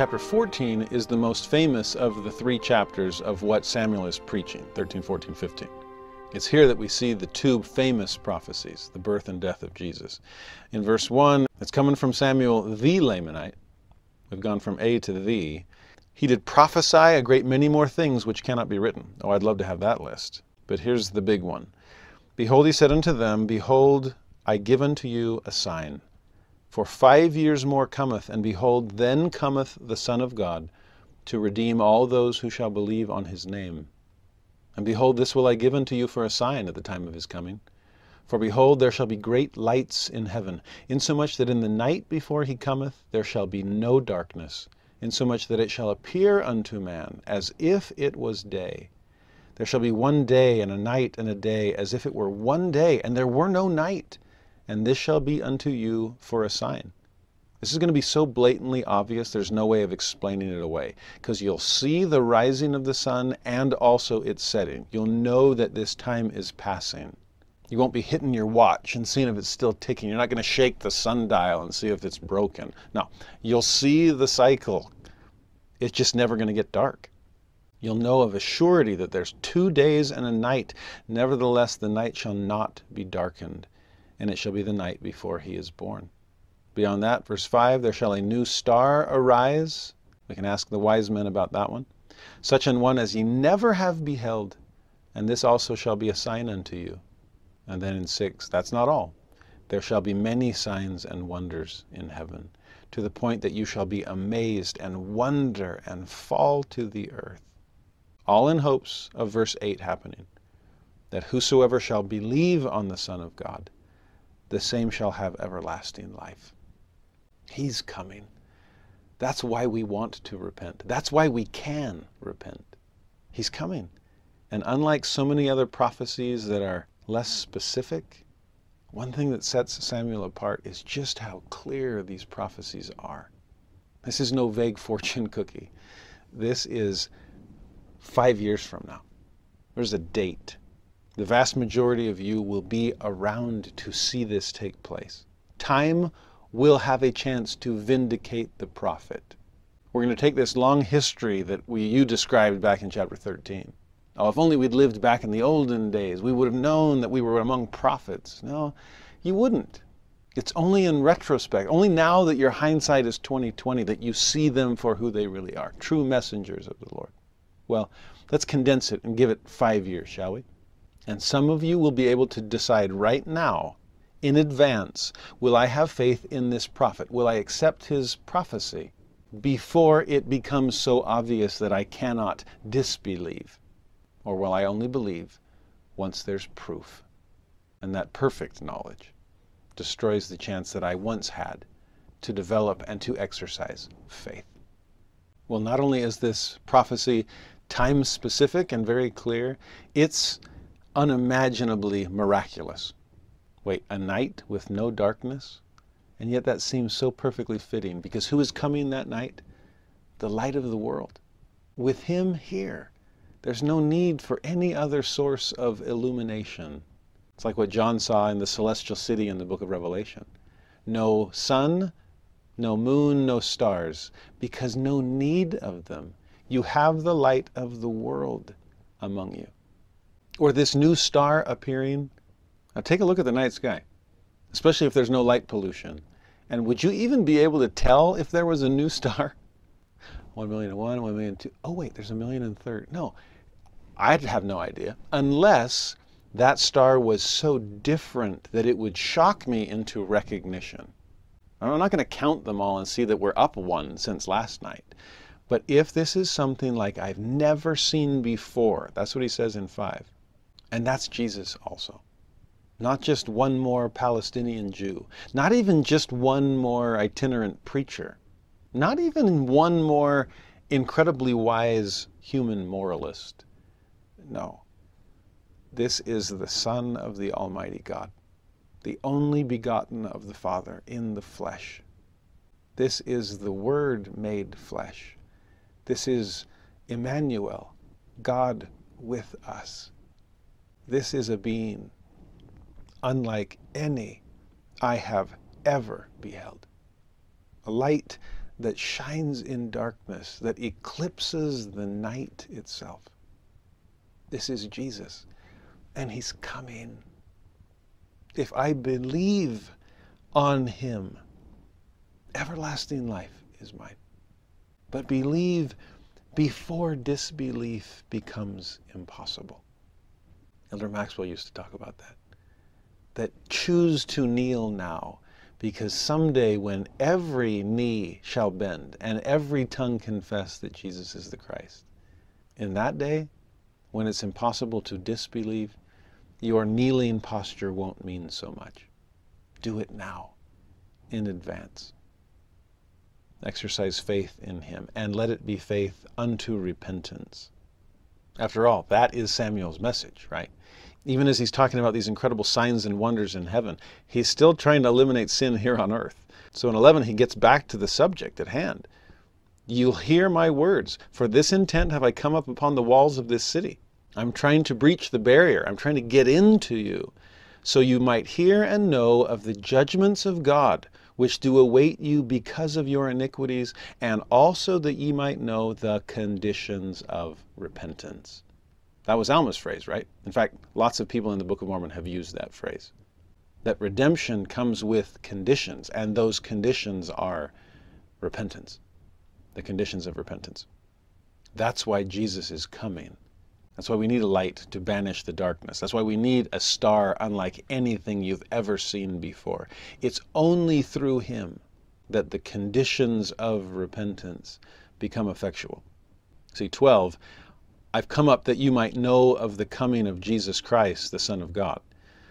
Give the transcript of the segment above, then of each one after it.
Chapter 14 is the most famous of the three chapters of what Samuel is preaching 13, 14, 15. It's here that we see the two famous prophecies, the birth and death of Jesus. In verse 1, it's coming from Samuel the Lamanite. We've gone from A to the. He did prophesy a great many more things which cannot be written. Oh, I'd love to have that list. But here's the big one Behold, he said unto them, Behold, I give unto you a sign. For five years more cometh, and behold, then cometh the Son of God to redeem all those who shall believe on his name. And behold, this will I give unto you for a sign at the time of his coming. For behold, there shall be great lights in heaven, insomuch that in the night before he cometh there shall be no darkness, insomuch that it shall appear unto man as if it was day. There shall be one day and a night and a day, as if it were one day, and there were no night and this shall be unto you for a sign. This is going to be so blatantly obvious, there's no way of explaining it away. Because you'll see the rising of the sun and also its setting. You'll know that this time is passing. You won't be hitting your watch and seeing if it's still ticking. You're not going to shake the sundial and see if it's broken. No, you'll see the cycle. It's just never going to get dark. You'll know of a surety that there's two days and a night. Nevertheless, the night shall not be darkened and it shall be the night before he is born. Beyond that, verse 5 there shall a new star arise. We can ask the wise men about that one. Such an one as ye never have beheld, and this also shall be a sign unto you. And then in 6, that's not all. There shall be many signs and wonders in heaven, to the point that you shall be amazed and wonder and fall to the earth. All in hopes of verse 8 happening that whosoever shall believe on the Son of God the same shall have everlasting life. He's coming. That's why we want to repent. That's why we can repent. He's coming. And unlike so many other prophecies that are less specific, one thing that sets Samuel apart is just how clear these prophecies are. This is no vague fortune cookie. This is five years from now. There's a date. The vast majority of you will be around to see this take place. Time will have a chance to vindicate the prophet. We're going to take this long history that we, you described back in chapter 13. Oh, if only we'd lived back in the olden days, we would have known that we were among prophets. No, you wouldn't. It's only in retrospect, only now that your hindsight is 2020 that you see them for who they really are, true messengers of the Lord. Well, let's condense it and give it five years, shall we? And some of you will be able to decide right now, in advance, will I have faith in this prophet? Will I accept his prophecy before it becomes so obvious that I cannot disbelieve? Or will I only believe once there's proof? And that perfect knowledge destroys the chance that I once had to develop and to exercise faith. Well, not only is this prophecy time specific and very clear, it's unimaginably miraculous. Wait, a night with no darkness? And yet that seems so perfectly fitting because who is coming that night? The light of the world. With him here, there's no need for any other source of illumination. It's like what John saw in the celestial city in the book of Revelation. No sun, no moon, no stars, because no need of them. You have the light of the world among you or this new star appearing. Now take a look at the night sky, especially if there's no light pollution. And would you even be able to tell if there was a new star? 1 million and one, 1 million and two. Oh, wait, there's a million and third. No, I'd have no idea. Unless that star was so different that it would shock me into recognition. I'm not going to count them all and see that we're up one since last night. But if this is something like I've never seen before, that's what he says in 5. And that's Jesus also. Not just one more Palestinian Jew, not even just one more itinerant preacher, not even one more incredibly wise human moralist. No. This is the Son of the Almighty God, the only begotten of the Father in the flesh. This is the Word made flesh. This is Emmanuel, God with us. This is a being unlike any I have ever beheld. A light that shines in darkness, that eclipses the night itself. This is Jesus, and He's coming. If I believe on Him, everlasting life is mine. But believe before disbelief becomes impossible. Elder Maxwell used to talk about that. That choose to kneel now, because someday when every knee shall bend and every tongue confess that Jesus is the Christ, in that day, when it's impossible to disbelieve, your kneeling posture won't mean so much. Do it now, in advance. Exercise faith in him, and let it be faith unto repentance. After all, that is Samuel's message, right? Even as he's talking about these incredible signs and wonders in heaven, he's still trying to eliminate sin here on earth. So in 11, he gets back to the subject at hand. You'll hear my words. For this intent have I come up upon the walls of this city. I'm trying to breach the barrier. I'm trying to get into you, so you might hear and know of the judgments of God, which do await you because of your iniquities, and also that ye might know the conditions of repentance. That was Alma's phrase, right? In fact, lots of people in the Book of Mormon have used that phrase. That redemption comes with conditions, and those conditions are repentance, the conditions of repentance. That's why Jesus is coming. That's why we need a light to banish the darkness. That's why we need a star unlike anything you've ever seen before. It's only through Him that the conditions of repentance become effectual. See, 12, I've come up that you might know of the coming of Jesus Christ, the Son of God,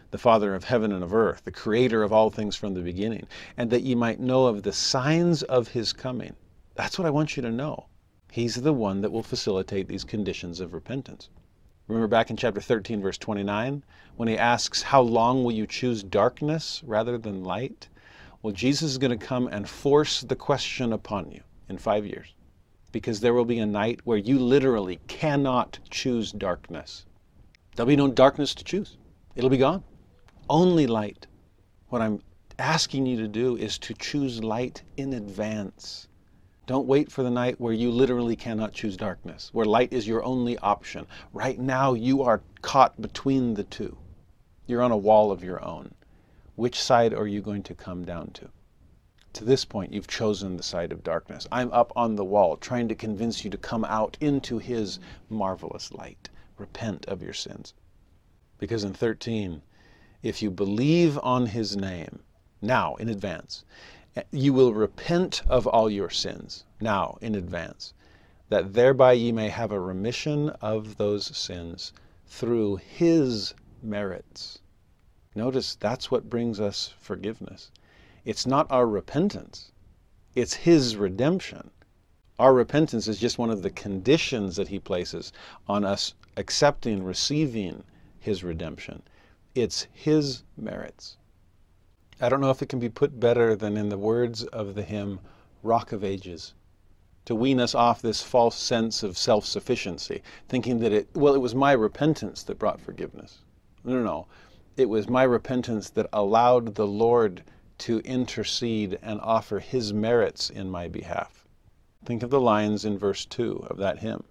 the Father of heaven and of earth, the Creator of all things from the beginning, and that ye might know of the signs of His coming. That's what I want you to know. He's the one that will facilitate these conditions of repentance. Remember back in chapter 13, verse 29, when he asks, How long will you choose darkness rather than light? Well, Jesus is going to come and force the question upon you in five years because there will be a night where you literally cannot choose darkness. There'll be no darkness to choose, it'll be gone. Only light. What I'm asking you to do is to choose light in advance. Don't wait for the night where you literally cannot choose darkness, where light is your only option. Right now, you are caught between the two. You're on a wall of your own. Which side are you going to come down to? To this point, you've chosen the side of darkness. I'm up on the wall trying to convince you to come out into His marvelous light. Repent of your sins. Because in 13, if you believe on His name, now in advance, eh, you will repent of all your sins now in advance, that thereby ye may have a remission of those sins through his merits. Notice that's what brings us forgiveness. It's not our repentance, it's his redemption. Our repentance is just one of the conditions that he places on us accepting, receiving his redemption. It's his merits. I don't know if it can be put better than in the words of the hymn, Rock of Ages, to wean us off this false sense of self sufficiency, thinking that it, well, it was my repentance that brought forgiveness. No, no, no. It was my repentance that allowed the Lord to intercede and offer his merits in my behalf. Think of the lines in verse 2 of that hymn.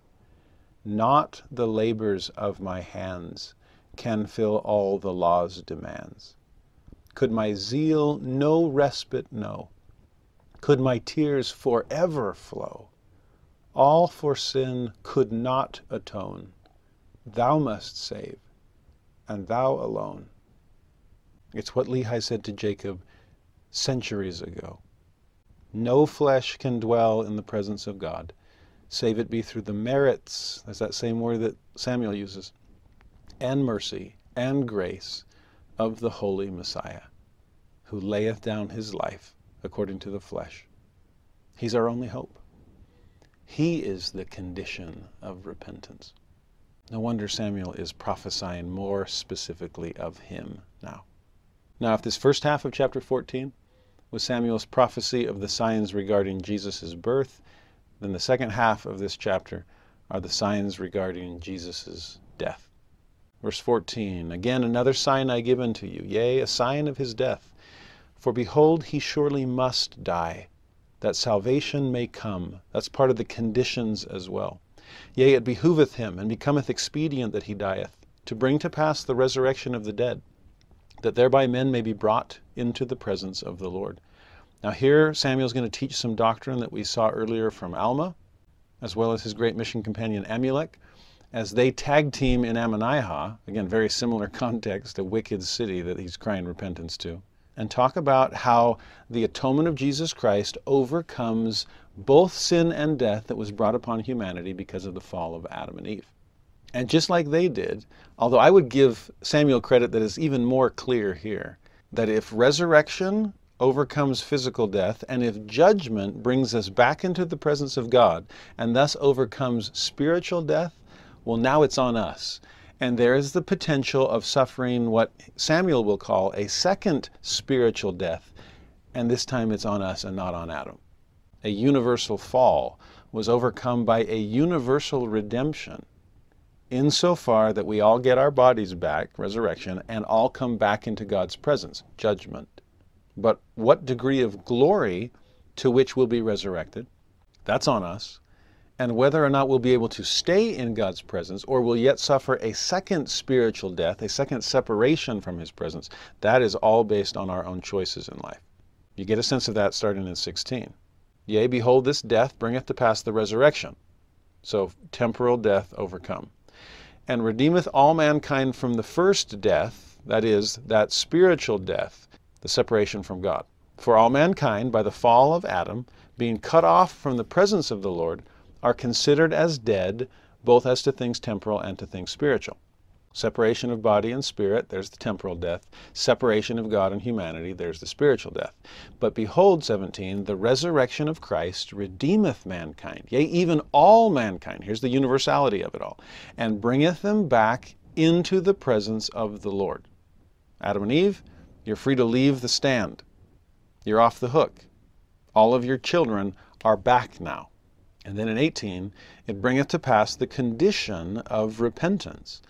Not the labors of my hands can fill all the law's demands could my zeal no respite know? Could my tears forever flow? all for sin could not atone. Thou must save, and thou alone. It's what Lehi said to Jacob centuries ago. No flesh can dwell in the presence of God, save it be through the merits, that's that same word that Samuel uses, and mercy and grace of the Holy Messiah, who layeth down his life according to the flesh. He's our only hope. He is the condition of repentance. No wonder Samuel is prophesying more specifically of him now. Now, if this first half of chapter 14 was Samuel's prophecy of the signs regarding Jesus' birth, then the second half of this chapter are the signs regarding Jesus' death. Verse 14 Again, another sign I give unto you, yea, a sign of his death. For behold, he surely must die, that salvation may come. That's part of the conditions as well. Yea, it behoveth him, and becometh expedient that he dieth, to bring to pass the resurrection of the dead, that thereby men may be brought into the presence of the Lord. Now, here Samuel's going to teach some doctrine that we saw earlier from Alma, as well as his great mission companion Amulek, as they tag team in Ammonihah, again, very similar context, a wicked city that he's crying repentance to, and talk about how the atonement of Jesus Christ overcomes both sin and death that was brought upon humanity because of the fall of Adam and Eve. And just like they did, although I would give Samuel credit that is even more clear here, that if resurrection overcomes physical death, and if judgment brings us back into the presence of God and thus overcomes spiritual death, well, now it's on us. And there is the potential of suffering what Samuel will call a second spiritual death, and this time it's on us and not on Adam a universal fall, was overcome by a universal redemption, insofar that we all get our bodies back, resurrection, and all come back into God's presence, judgment. But what degree of glory to which we'll be resurrected, that's on us. And whether or not we'll be able to stay in God's presence or will yet suffer a second spiritual death, a second separation from His presence, that is all based on our own choices in life. You get a sense of that starting in 16. Yea, behold, this death bringeth to pass the resurrection. So temporal death overcome. And redeemeth all mankind from the first death, that is, that spiritual death, the separation from God. For all mankind, by the fall of Adam, being cut off from the presence of the Lord, are considered as dead, both as to things temporal and to things spiritual. Separation of body and spirit, there's the temporal death. Separation of God and humanity, there's the spiritual death. But behold, 17, the resurrection of Christ redeemeth mankind, yea, even all mankind. Here's the universality of it all. And bringeth them back into the presence of the Lord. Adam and Eve, you're free to leave the stand. You're off the hook. All of your children are back now. And then in 18, it bringeth to pass the condition of repentance.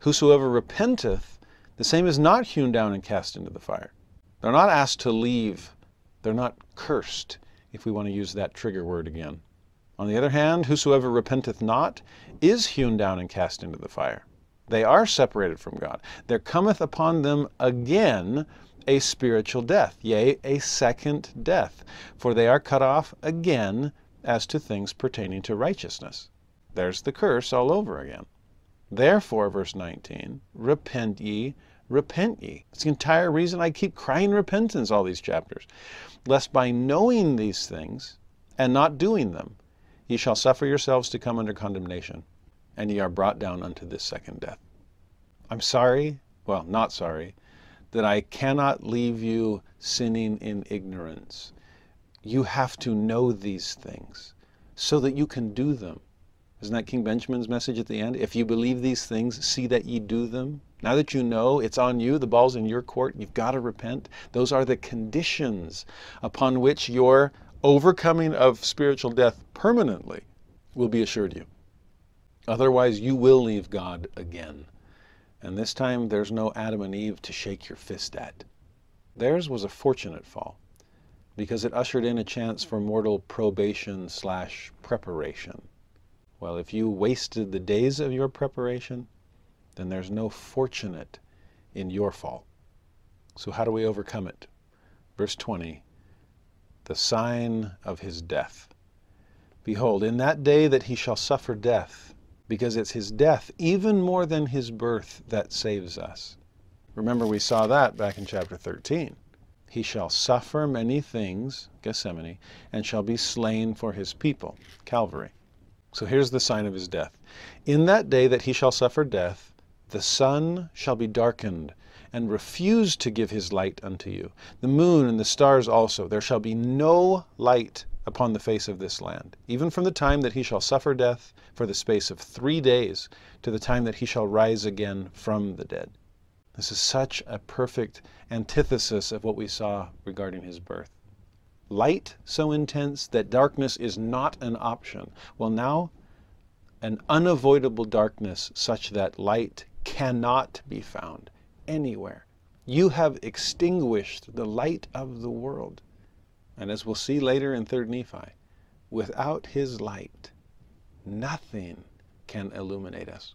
Whosoever repenteth, the same is not hewn down and cast into the fire. They're not asked to leave. They're not cursed, if we want to use that trigger word again. On the other hand, whosoever repenteth not is hewn down and cast into the fire. They are separated from God. There cometh upon them again a spiritual death, yea, a second death, for they are cut off again as to things pertaining to righteousness. There's the curse all over again. Therefore, verse 19, repent ye, repent ye. It's the entire reason I keep crying repentance all these chapters. Lest by knowing these things and not doing them, ye shall suffer yourselves to come under condemnation, and ye are brought down unto this second death. I'm sorry, well, not sorry, that I cannot leave you sinning in ignorance. You have to know these things so that you can do them. Isn't that King Benjamin's message at the end? If you believe these things, see that ye do them. Now that you know it's on you, the ball's in your court, you've got to repent. Those are the conditions upon which your overcoming of spiritual death permanently will be assured you. Otherwise, you will leave God again. And this time, there's no Adam and Eve to shake your fist at. Theirs was a fortunate fall because it ushered in a chance for mortal probation slash preparation. Well, if you wasted the days of your preparation, then there's no fortunate in your fall. So, how do we overcome it? Verse 20 the sign of his death. Behold, in that day that he shall suffer death, because it's his death, even more than his birth, that saves us. Remember, we saw that back in chapter 13. He shall suffer many things, Gethsemane, and shall be slain for his people, Calvary. So here's the sign of his death. In that day that he shall suffer death, the sun shall be darkened, and refuse to give his light unto you. The moon and the stars also. There shall be no light upon the face of this land, even from the time that he shall suffer death for the space of three days to the time that he shall rise again from the dead. This is such a perfect antithesis of what we saw regarding his birth. Light so intense that darkness is not an option. Well, now, an unavoidable darkness such that light cannot be found anywhere. You have extinguished the light of the world. And as we'll see later in 3rd Nephi, without his light, nothing can illuminate us.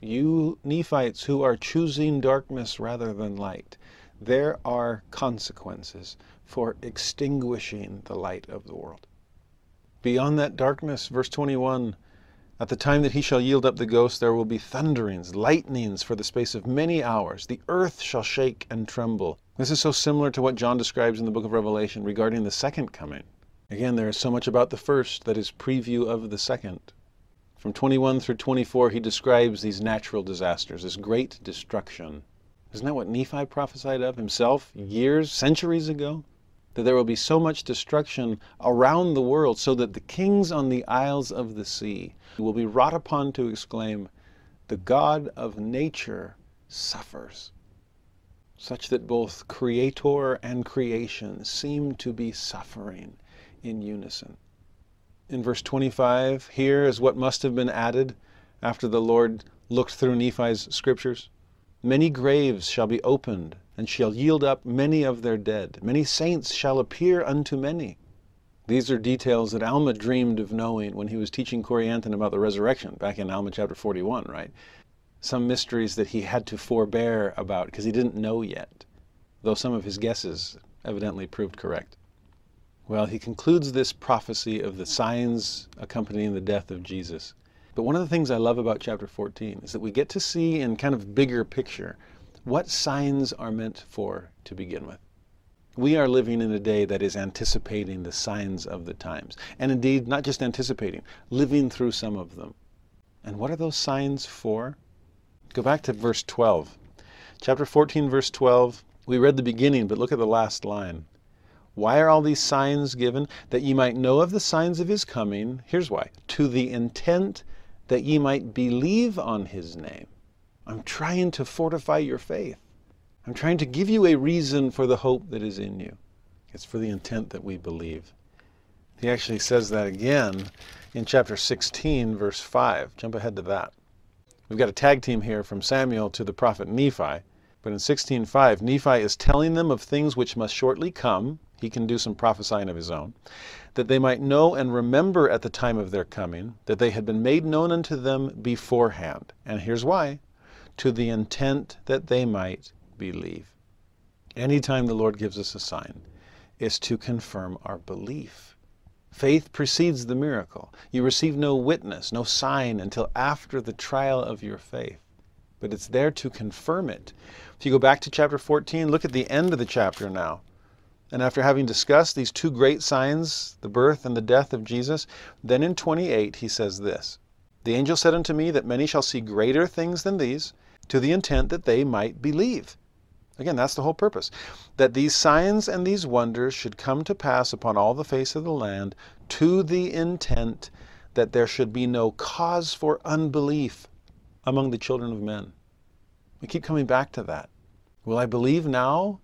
You Nephites who are choosing darkness rather than light, there are consequences for extinguishing the light of the world. Beyond that darkness, verse 21, at the time that he shall yield up the ghost, there will be thunderings, lightnings for the space of many hours. The earth shall shake and tremble. This is so similar to what John describes in the book of Revelation regarding the second coming. Again, there is so much about the first that is preview of the second. From 21 through 24, he describes these natural disasters, this great destruction. Isn't that what Nephi prophesied of himself years, centuries ago? That there will be so much destruction around the world, so that the kings on the isles of the sea will be wrought upon to exclaim, The God of nature suffers, such that both creator and creation seem to be suffering in unison in verse 25 here is what must have been added after the Lord looked through Nephi's scriptures. Many graves shall be opened, and shall yield up many of their dead. Many saints shall appear unto many. These are details that Alma dreamed of knowing when he was teaching Corianton about the resurrection back in Alma chapter 41, right? Some mysteries that he had to forbear about because he didn't know yet, though some of his guesses evidently proved correct. Well, he concludes this prophecy of the signs accompanying the death of Jesus. But one of the things I love about chapter 14 is that we get to see in kind of bigger picture what signs are meant for to begin with. We are living in a day that is anticipating the signs of the times. And indeed, not just anticipating, living through some of them. And what are those signs for? Go back to verse 12. Chapter 14, verse 12. We read the beginning, but look at the last line. Why are all these signs given? That ye might know of the signs of his coming. Here's why. To the intent that ye might believe on his name. I'm trying to fortify your faith. I'm trying to give you a reason for the hope that is in you. It's for the intent that we believe. He actually says that again in chapter 16, verse 5. Jump ahead to that. We've got a tag team here from Samuel to the prophet Nephi. But in 16:5, Nephi is telling them of things which must shortly come, he can do some prophesying of his own, that they might know and remember at the time of their coming that they had been made known unto them beforehand. And here's why to the intent that they might believe. Anytime the Lord gives us a sign, is to confirm our belief. Faith precedes the miracle. You receive no witness, no sign until after the trial of your faith. But it's there to confirm it. If you go back to chapter 14, look at the end of the chapter now. And after having discussed these two great signs, the birth and the death of Jesus, then in 28 he says this The angel said unto me that many shall see greater things than these, to the intent that they might believe. Again, that's the whole purpose. That these signs and these wonders should come to pass upon all the face of the land, to the intent that there should be no cause for unbelief among the children of men. We keep coming back to that. Will I believe now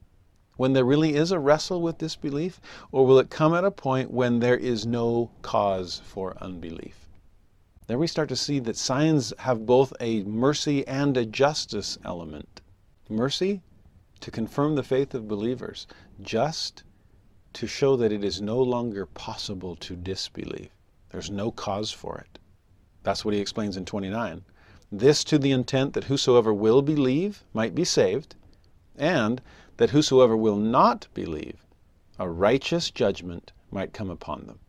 when there really is a wrestle with disbelief? Or will it come at a point when there is no cause for unbelief? There we start to see that signs have both a mercy and a justice element. Mercy to confirm the faith of believers, just to show that it is no longer possible to disbelieve. There's no cause for it. That's what he explains in 29. This to the intent that whosoever will believe might be saved, and that whosoever will not believe, a righteous judgment might come upon them.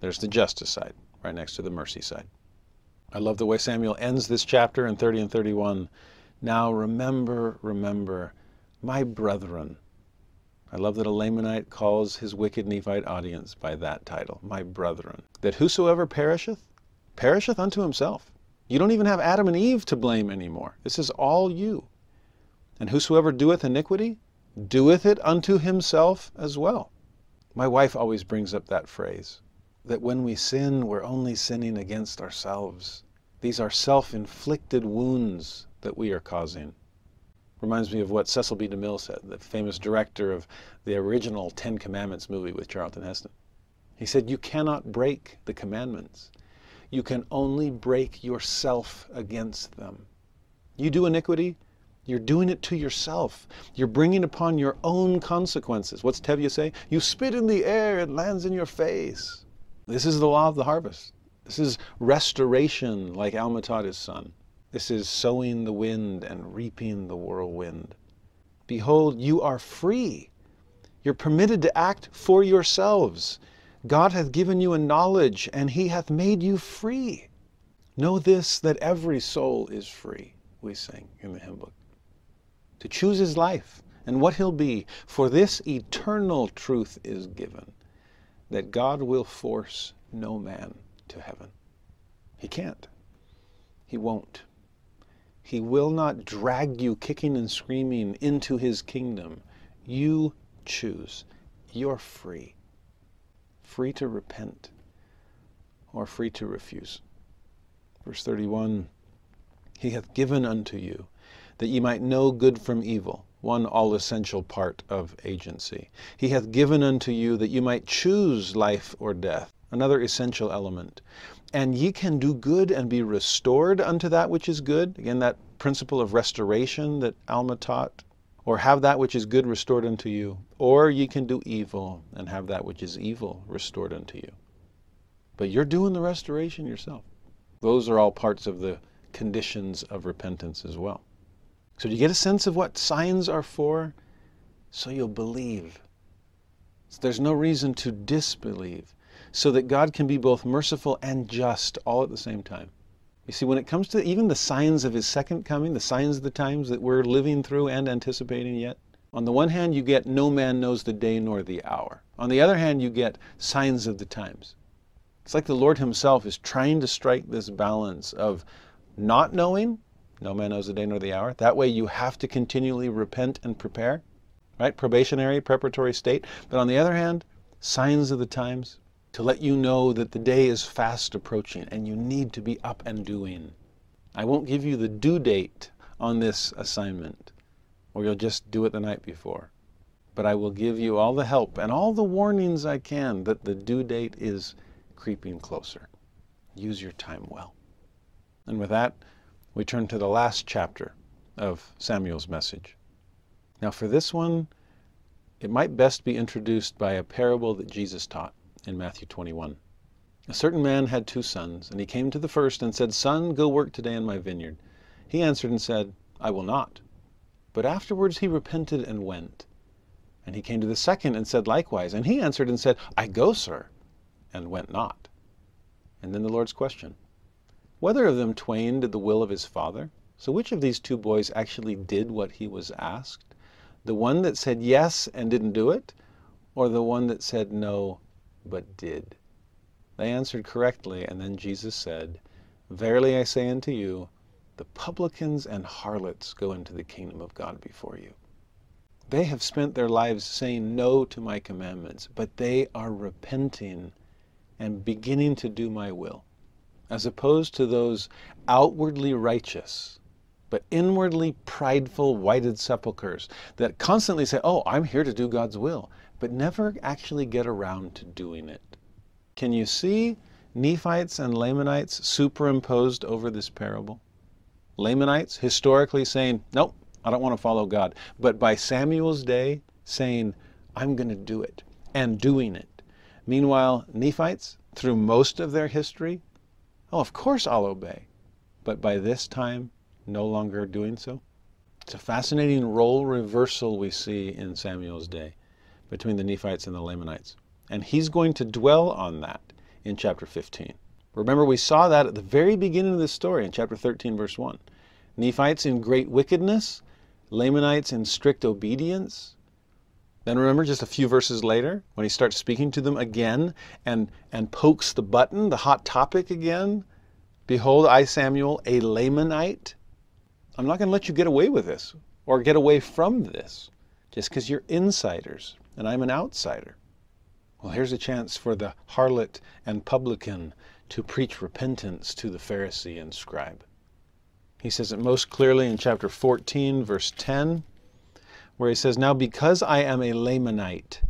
There's the justice side, right next to the mercy side. I love the way Samuel ends this chapter in 30 and 31. Now remember, remember, my brethren. I love that a Lamanite calls his wicked Nephite audience by that title, my brethren. That whosoever perisheth, perisheth unto himself. You don't even have Adam and Eve to blame anymore. This is all you. And whosoever doeth iniquity, doeth it unto himself as well. My wife always brings up that phrase that when we sin, we're only sinning against ourselves. These are self inflicted wounds that we are causing. Reminds me of what Cecil B. DeMille said, the famous director of the original Ten Commandments movie with Charlton Heston. He said, You cannot break the commandments. You can only break yourself against them. You do iniquity, you're doing it to yourself. You're bringing upon your own consequences. What's Tevye say? You spit in the air, it lands in your face. This is the law of the harvest. This is restoration, like Alma taught his son. This is sowing the wind and reaping the whirlwind. Behold, you are free. You're permitted to act for yourselves. God hath given you a knowledge, and he hath made you free. Know this, that every soul is free, we sing in the hymn book to choose his life and what he'll be. For this eternal truth is given that God will force no man to heaven. He can't. He won't. He will not drag you kicking and screaming into his kingdom. You choose. You're free. Free to repent or free to refuse. Verse 31 He hath given unto you that ye might know good from evil, one all essential part of agency. He hath given unto you that you might choose life or death, another essential element. And ye can do good and be restored unto that which is good. Again, that principle of restoration that Alma taught. Or have that which is good restored unto you. Or ye can do evil and have that which is evil restored unto you. But you're doing the restoration yourself. Those are all parts of the conditions of repentance as well. So, do you get a sense of what signs are for? So you'll believe. So there's no reason to disbelieve, so that God can be both merciful and just all at the same time. You see, when it comes to even the signs of His second coming, the signs of the times that we're living through and anticipating yet, on the one hand, you get no man knows the day nor the hour. On the other hand, you get signs of the times. It's like the Lord Himself is trying to strike this balance of not knowing no man knows the day nor the hour. That way you have to continually repent and prepare, right? Probationary, preparatory state. But on the other hand, signs of the times to let you know that the day is fast approaching and you need to be up and doing. I won't give you the due date on this assignment, or you'll just do it the night before. But I will give you all the help and all the warnings I can that the due date is creeping closer. Use your time well. And with that, we turn to the last chapter of Samuel's message. Now, for this one, it might best be introduced by a parable that Jesus taught in Matthew 21. A certain man had two sons, and he came to the first and said, Son, go work today in my vineyard. He answered and said, I will not. But afterwards he repented and went. And he came to the second and said likewise. And he answered and said, I go, sir, and went not. And then the Lord's question whether of them twain did the will of his father? So which of these two boys actually did what he was asked? The one that said yes and didn't do it, or the one that said no but did? They answered correctly, and then Jesus said, Verily I say unto you, the publicans and harlots go into the kingdom of God before you. They have spent their lives saying no to my commandments, but they are repenting and beginning to do my will as opposed to those outwardly righteous but inwardly prideful whited sepulchres that constantly say, Oh, I'm here to do God's will, but never actually get around to doing it. Can you see Nephites and Lamanites superimposed over this parable? Lamanites historically saying, Nope, I don't want to follow God. But by Samuel's day, saying, I'm going to do it, and doing it. Meanwhile, Nephites, through most of their history, Oh, of course I'll obey. But by this time, no longer doing so. It's a fascinating role reversal we see in Samuel's day between the Nephites and the Lamanites. And he's going to dwell on that in chapter 15. Remember, we saw that at the very beginning of this story in chapter 13, verse 1. Nephites in great wickedness, Lamanites in strict obedience. Then remember just a few verses later when he starts speaking to them again and, and pokes the button, the hot topic again. Behold, I, Samuel, a Lamanite. I'm not going to let you get away with this or get away from this just because you're insiders and I'm an outsider. Well, here's a chance for the harlot and publican to preach repentance to the Pharisee and scribe. He says it most clearly in chapter 14, verse 10, where he says, Now because I am a Lamanite,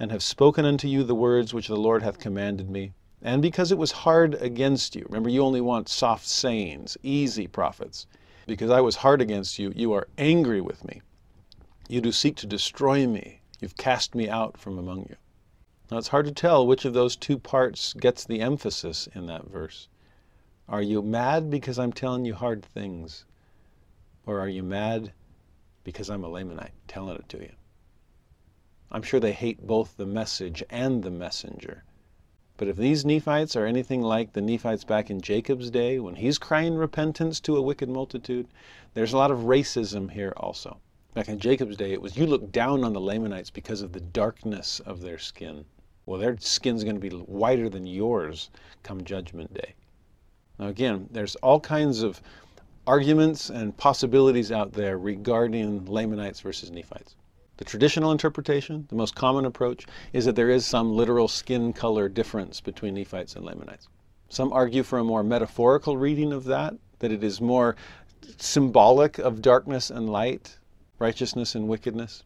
and have spoken unto you the words which the Lord hath commanded me, and because it was hard against you. Remember, you only want soft sayings, easy prophets. Because I was hard against you, you are angry with me. You do seek to destroy me. You've cast me out from among you. Now it's hard to tell which of those two parts gets the emphasis in that verse. Are you mad because I'm telling you hard things? Or are you mad because I'm a Lamanite telling it to you? I'm sure they hate both the message and the messenger. But if these Nephites are anything like the Nephites back in Jacob's day, when he's crying repentance to a wicked multitude, there's a lot of racism here also. Back in Jacob's day, it was you look down on the Lamanites because of the darkness of their skin. Well, their skin's going to be whiter than yours come Judgment Day. Now, again, there's all kinds of arguments and possibilities out there regarding Lamanites versus Nephites. The traditional interpretation, the most common approach, is that there is some literal skin color difference between Nephites and Lamanites. Some argue for a more metaphorical reading of that, that it is more symbolic of darkness and light, righteousness and wickedness.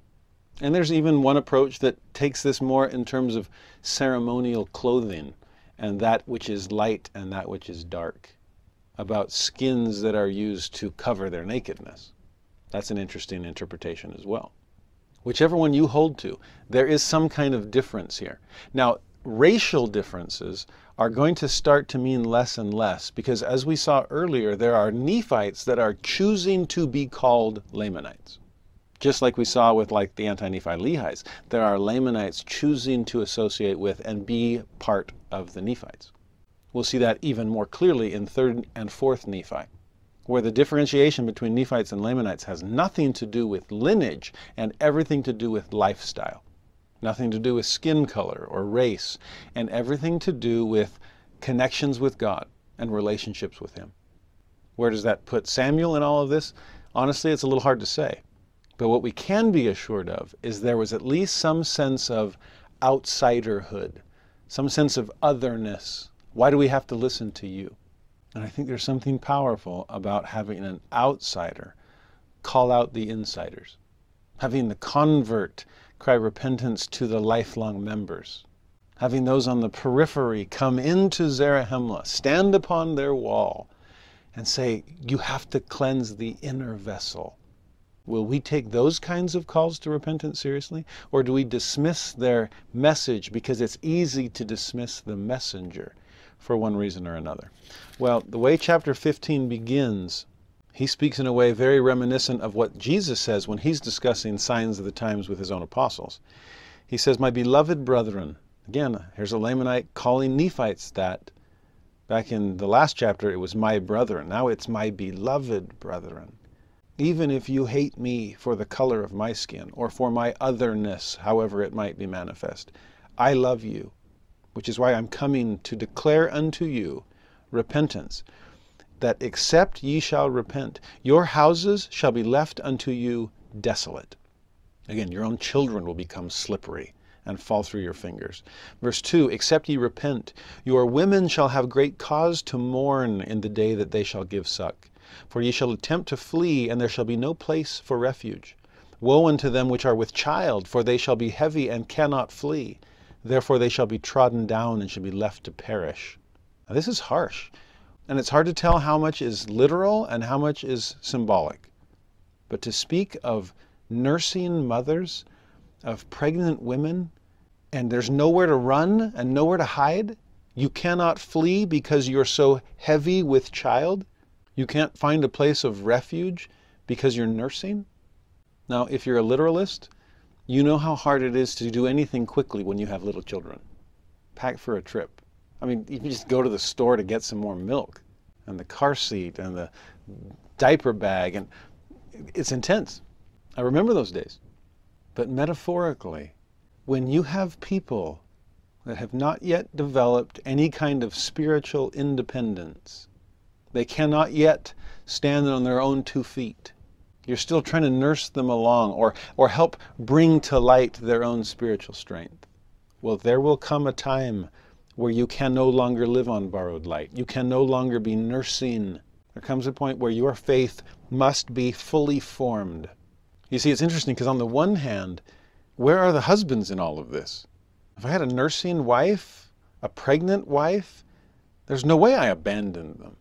And there's even one approach that takes this more in terms of ceremonial clothing and that which is light and that which is dark, about skins that are used to cover their nakedness. That's an interesting interpretation as well. Whichever one you hold to, there is some kind of difference here. Now, racial differences are going to start to mean less and less because, as we saw earlier, there are Nephites that are choosing to be called Lamanites. Just like we saw with like the anti-Nephi Lehies, there are Lamanites choosing to associate with and be part of the Nephites. We'll see that even more clearly in 3rd and 4th Nephi, where the differentiation between Nephites and Lamanites has nothing to do with lineage and everything to do with lifestyle. Nothing to do with skin color or race, and everything to do with connections with God and relationships with Him. Where does that put Samuel in all of this? Honestly, it's a little hard to say. But what we can be assured of is there was at least some sense of outsiderhood, some sense of otherness. Why do we have to listen to you? And I think there's something powerful about having an outsider call out the insiders, having the convert cry repentance to the lifelong members, having those on the periphery come into Zarahemla, stand upon their wall, and say, You have to cleanse the inner vessel. Will we take those kinds of calls to repentance seriously? Or do we dismiss their message because it's easy to dismiss the messenger for one reason or another? Well, the way chapter 15 begins, he speaks in a way very reminiscent of what Jesus says when he's discussing signs of the times with his own apostles. He says, My beloved brethren, again, here's a Lamanite calling Nephites that. Back in the last chapter, it was my brethren. Now it's my beloved brethren even if you hate me for the color of my skin or for my otherness, however it might be manifest, I love you, which is why I'm coming to declare unto you repentance, that except ye shall repent, your houses shall be left unto you desolate. Again, your own children will become slippery and fall through your fingers. Verse 2 Except ye repent, your women shall have great cause to mourn in the day that they shall give suck. For ye shall attempt to flee, and there shall be no place for refuge. Woe unto them which are with child, for they shall be heavy and cannot flee. Therefore they shall be trodden down and shall be left to perish. Now, this is harsh, and it's hard to tell how much is literal and how much is symbolic. But to speak of nursing mothers, of pregnant women, and there's nowhere to run and nowhere to hide, you cannot flee because you're so heavy with child. You can't find a place of refuge because you're nursing? Now, if you're a literalist, you know how hard it is to do anything quickly when you have little children. Pack for a trip, I mean, you can just go to the store to get some more milk, and the car seat, and the diaper bag, and it's intense. I remember those days. But metaphorically, when you have people that have not yet developed any kind of spiritual independence, they cannot yet stand on their own two feet. You're still trying to nurse them along or, or help bring to light their own spiritual strength. Well, there will come a time where you can no longer live on borrowed light. You can no longer be nursing. There comes a point where your faith must be fully formed. You see, it's interesting because on the one hand, where are the husbands in all of this? If I had a nursing wife, a pregnant wife, there's no way I abandoned them.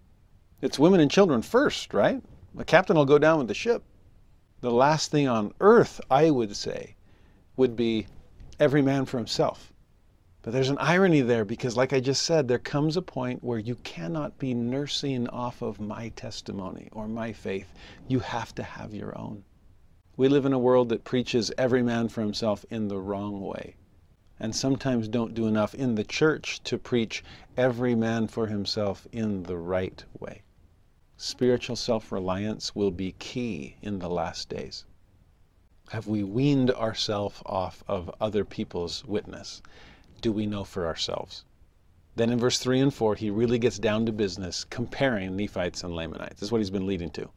It's women and children first, right? The captain will go down with the ship. The last thing on earth, I would say, would be every man for himself. But there's an irony there because, like I just said, there comes a point where you cannot be nursing off of my testimony or my faith. You have to have your own. We live in a world that preaches every man for himself in the wrong way, and sometimes don't do enough in the church to preach every man for himself in the right way. Spiritual self reliance will be key in the last days. Have we weaned ourselves off of other people's witness? Do we know for ourselves? Then in verse 3 and 4, he really gets down to business comparing Nephites and Lamanites. This is what he's been leading to.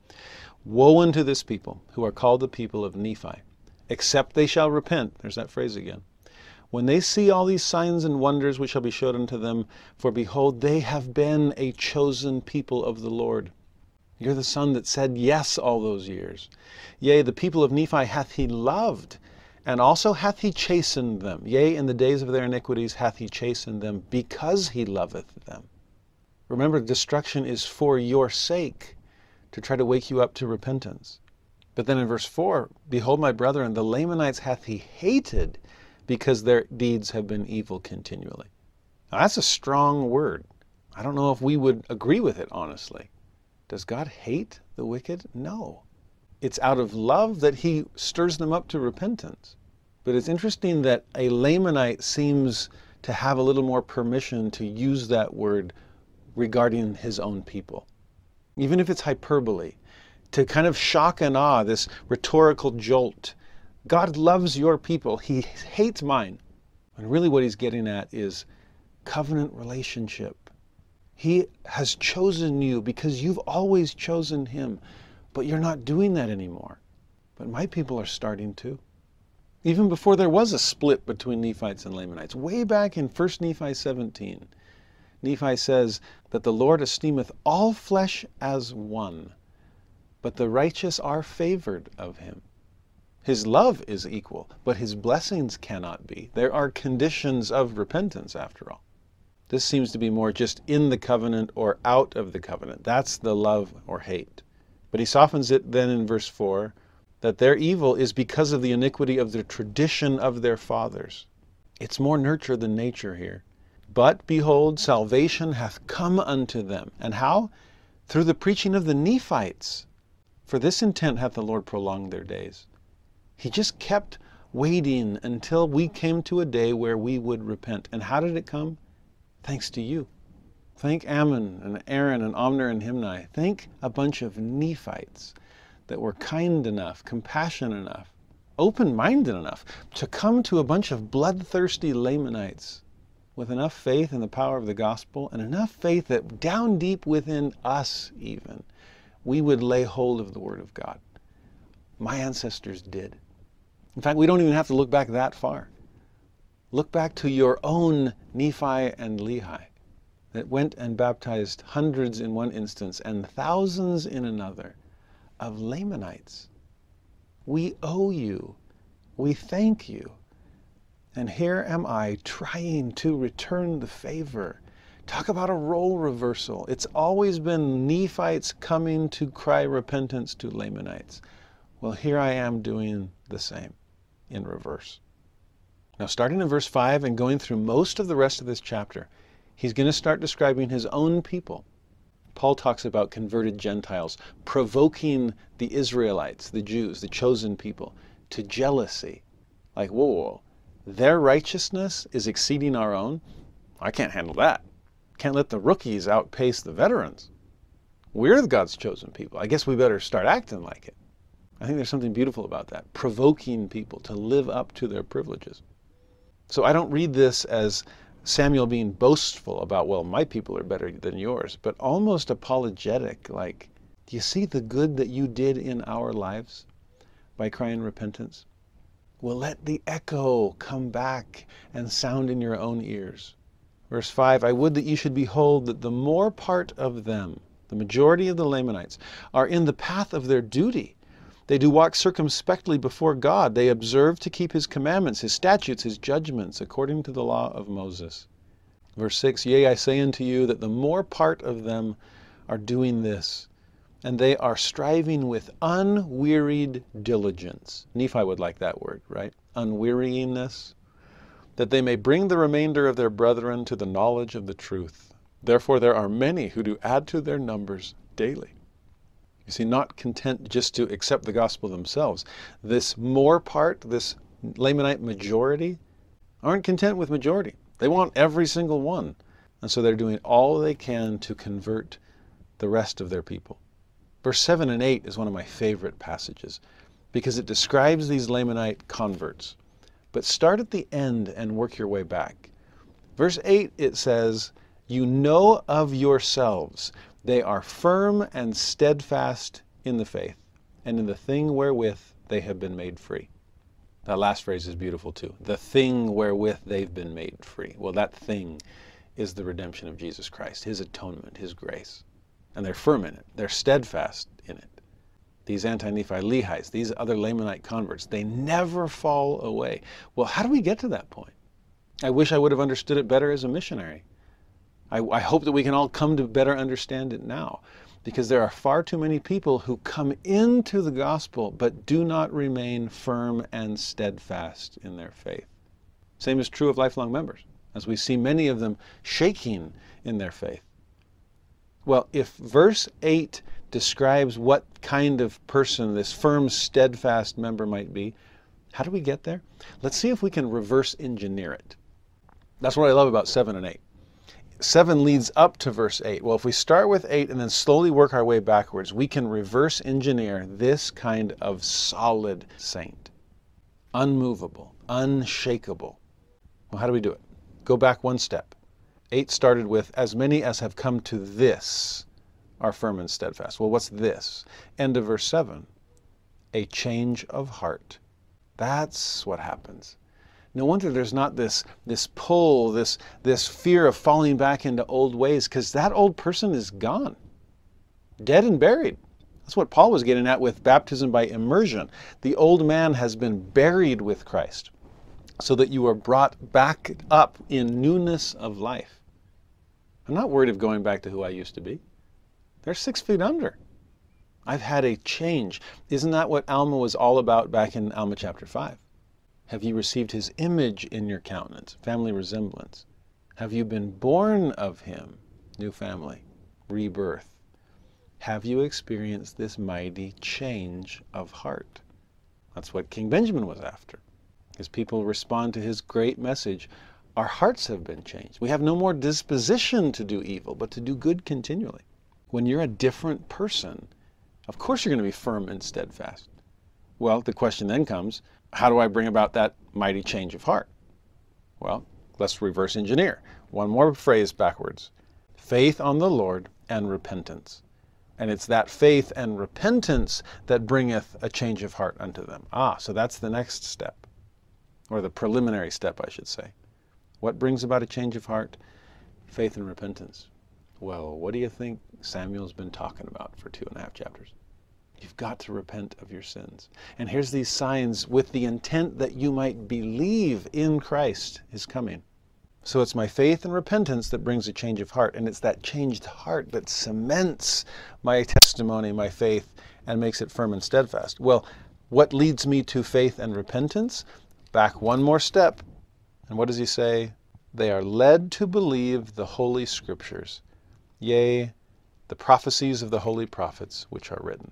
Woe unto this people who are called the people of Nephi, except they shall repent. There's that phrase again. When they see all these signs and wonders which shall be showed unto them, for behold, they have been a chosen people of the Lord. You're the son that said yes all those years. Yea, the people of Nephi hath he loved, and also hath he chastened them. Yea, in the days of their iniquities hath he chastened them, because he loveth them. Remember, destruction is for your sake to try to wake you up to repentance. But then in verse 4, Behold, my brethren, the Lamanites hath he hated because their deeds have been evil continually. Now, that's a strong word. I don't know if we would agree with it, honestly. Does God hate the wicked? No. It's out of love that he stirs them up to repentance. But it's interesting that a Lamanite seems to have a little more permission to use that word regarding his own people even if it's hyperbole, to kind of shock and awe, this rhetorical jolt. God loves your people, He hates mine. And really, what He's getting at is covenant relationship. He has chosen you because you've always chosen Him, but you're not doing that anymore. But my people are starting to. Even before there was a split between Nephites and Lamanites, way back in 1 Nephi 17, Nephi says that the Lord esteemeth all flesh as one, but the righteous are favored of him. His love is equal, but his blessings cannot be. There are conditions of repentance, after all. This seems to be more just in the covenant or out of the covenant. That's the love or hate. But he softens it then in verse 4 that their evil is because of the iniquity of the tradition of their fathers. It's more nurture than nature here. But behold, salvation hath come unto them. And how? Through the preaching of the Nephites. For this intent hath the Lord prolonged their days. He just kept waiting until we came to a day where we would repent. And how did it come? Thanks to you. Thank Ammon and Aaron and Omner and Himni. Thank a bunch of Nephites that were kind enough, compassionate enough, open minded enough to come to a bunch of bloodthirsty Lamanites with enough faith in the power of the gospel and enough faith that down deep within us, even, we would lay hold of the Word of God. My ancestors did. In fact, we don't even have to look back that far. Look back to your own Nephi and Lehi that went and baptized hundreds in one instance and thousands in another of Lamanites. We owe you. We thank you. And here am I trying to return the favor. Talk about a role reversal. It's always been Nephites coming to cry repentance to Lamanites. Well, here I am doing the same in reverse. Now, starting in verse 5 and going through most of the rest of this chapter, he's going to start describing his own people. Paul talks about converted Gentiles provoking the Israelites, the Jews, the chosen people, to jealousy. Like, whoa, whoa, their righteousness is exceeding our own. I can't handle that. Can't let the rookies outpace the veterans. We're God's chosen people. I guess we better start acting like it. I think there's something beautiful about that, provoking people to live up to their privileges. So I don't read this as Samuel being boastful about, well, my people are better than yours, but almost apologetic, like, do you see the good that you did in our lives by crying repentance? Well, let the echo come back and sound in your own ears. Verse 5 I would that you should behold that the more part of them, the majority of the Lamanites, are in the path of their duty. They do walk circumspectly before God. They observe to keep His commandments, His statutes, His judgments, according to the law of Moses. Verse 6 Yea, I say unto you that the more part of them are doing this, and they are striving with unwearied diligence. Nephi would like that word, right? Unwearyingness. That they may bring the remainder of their brethren to the knowledge of the truth. Therefore, there are many who do add to their numbers daily. You see, not content just to accept the gospel themselves. This more part, this Lamanite majority, aren't content with majority. They want every single one. And so they're doing all they can to convert the rest of their people. Verse 7 and 8 is one of my favorite passages because it describes these Lamanite converts. But start at the end and work your way back. Verse 8 it says, You know of yourselves, they are firm and steadfast in the faith, and in the thing wherewith they have been made free. That last phrase is beautiful too. The thing wherewith they've been made free. Well, that thing is the redemption of Jesus Christ, His atonement, His grace and they're firm in it. They're steadfast in it. These anti-Nephi Lehites, these other Lamanite converts, they never fall away. Well, how do we get to that point? I wish I would have understood it better as a missionary. I, I hope that we can all come to better understand it now because there are far too many people who come into the gospel but do not remain firm and steadfast in their faith. Same is true of lifelong members, as we see many of them shaking in their faith. Well, if verse 8 describes what kind of person this firm, steadfast member might be, how do we get there? Let's see if we can reverse engineer it. That's what I love about 7 and 8. 7 leads up to verse 8. Well, if we start with 8 and then slowly work our way backwards, we can reverse engineer this kind of solid saint. Unmovable, unshakable. Well, how do we do it? Go back one step. 8 started with, As many as have come to this are firm and steadfast. Well, what's this? End of verse 7. A change of heart. That's what happens. No wonder there's not this, this pull, this, this fear of falling back into old ways, because that old person is gone, dead and buried. That's what Paul was getting at with baptism by immersion. The old man has been buried with Christ so that you are brought back up in newness of life. I'm not worried of going back to who I used to be. They're six feet under. I've had a change. Isn't that what Alma was all about back in Alma chapter 5? Have you received his image in your countenance, family resemblance? Have you been born of him, new family, rebirth? Have you experienced this mighty change of heart? That's what King Benjamin was after. His people respond to his great message our hearts have been changed. We have no more disposition to do evil, but to do good continually. When you're a different person, of course you're going to be firm and steadfast. Well, the question then comes how do I bring about that mighty change of heart? Well, let's reverse engineer. One more phrase backwards faith on the Lord and repentance. And it's that faith and repentance that bringeth a change of heart unto them. Ah, so that's the next step, or the preliminary step, I should say. What brings about a change of heart? Faith and repentance. Well, what do you think Samuel's been talking about for two and a half chapters? You've got to repent of your sins. And here's these signs with the intent that you might believe in Christ, his coming. So it's my faith and repentance that brings a change of heart. And it's that changed heart that cements my testimony, my faith, and makes it firm and steadfast. Well, what leads me to faith and repentance? Back one more step and what does he say? They are led to believe the Holy Scriptures, yea, the prophecies of the holy prophets which are written.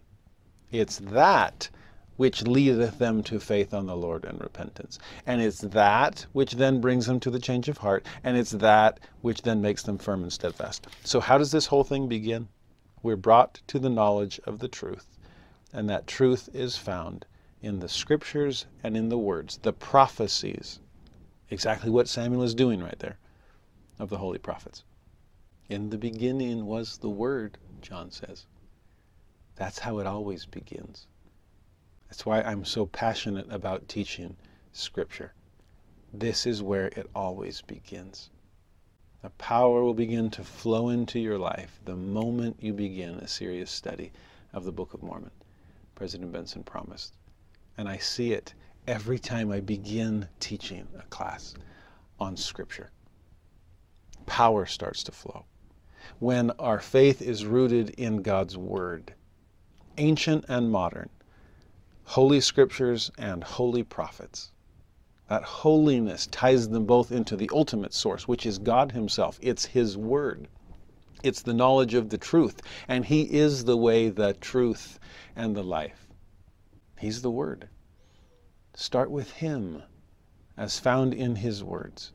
It's that which leadeth them to faith on the Lord and repentance. And it's that which then brings them to the change of heart, and it's that which then makes them firm and steadfast. So, how does this whole thing begin? We're brought to the knowledge of the truth, and that truth is found in the scriptures and in the words, the prophecies. Exactly what Samuel is doing right there of the holy prophets. In the beginning was the Word, John says. That's how it always begins. That's why I'm so passionate about teaching Scripture. This is where it always begins. The power will begin to flow into your life the moment you begin a serious study of the Book of Mormon, President Benson promised. And I see it every time I begin teaching a class on Scripture. Power starts to flow. When our faith is rooted in God's Word, ancient and modern, Holy Scriptures and holy prophets. That holiness ties them both into the ultimate source, which is God Himself. It's His Word. It's the knowledge of the truth. And He is the way, the truth, and the life. He's the Word. Start with Him as found in His words.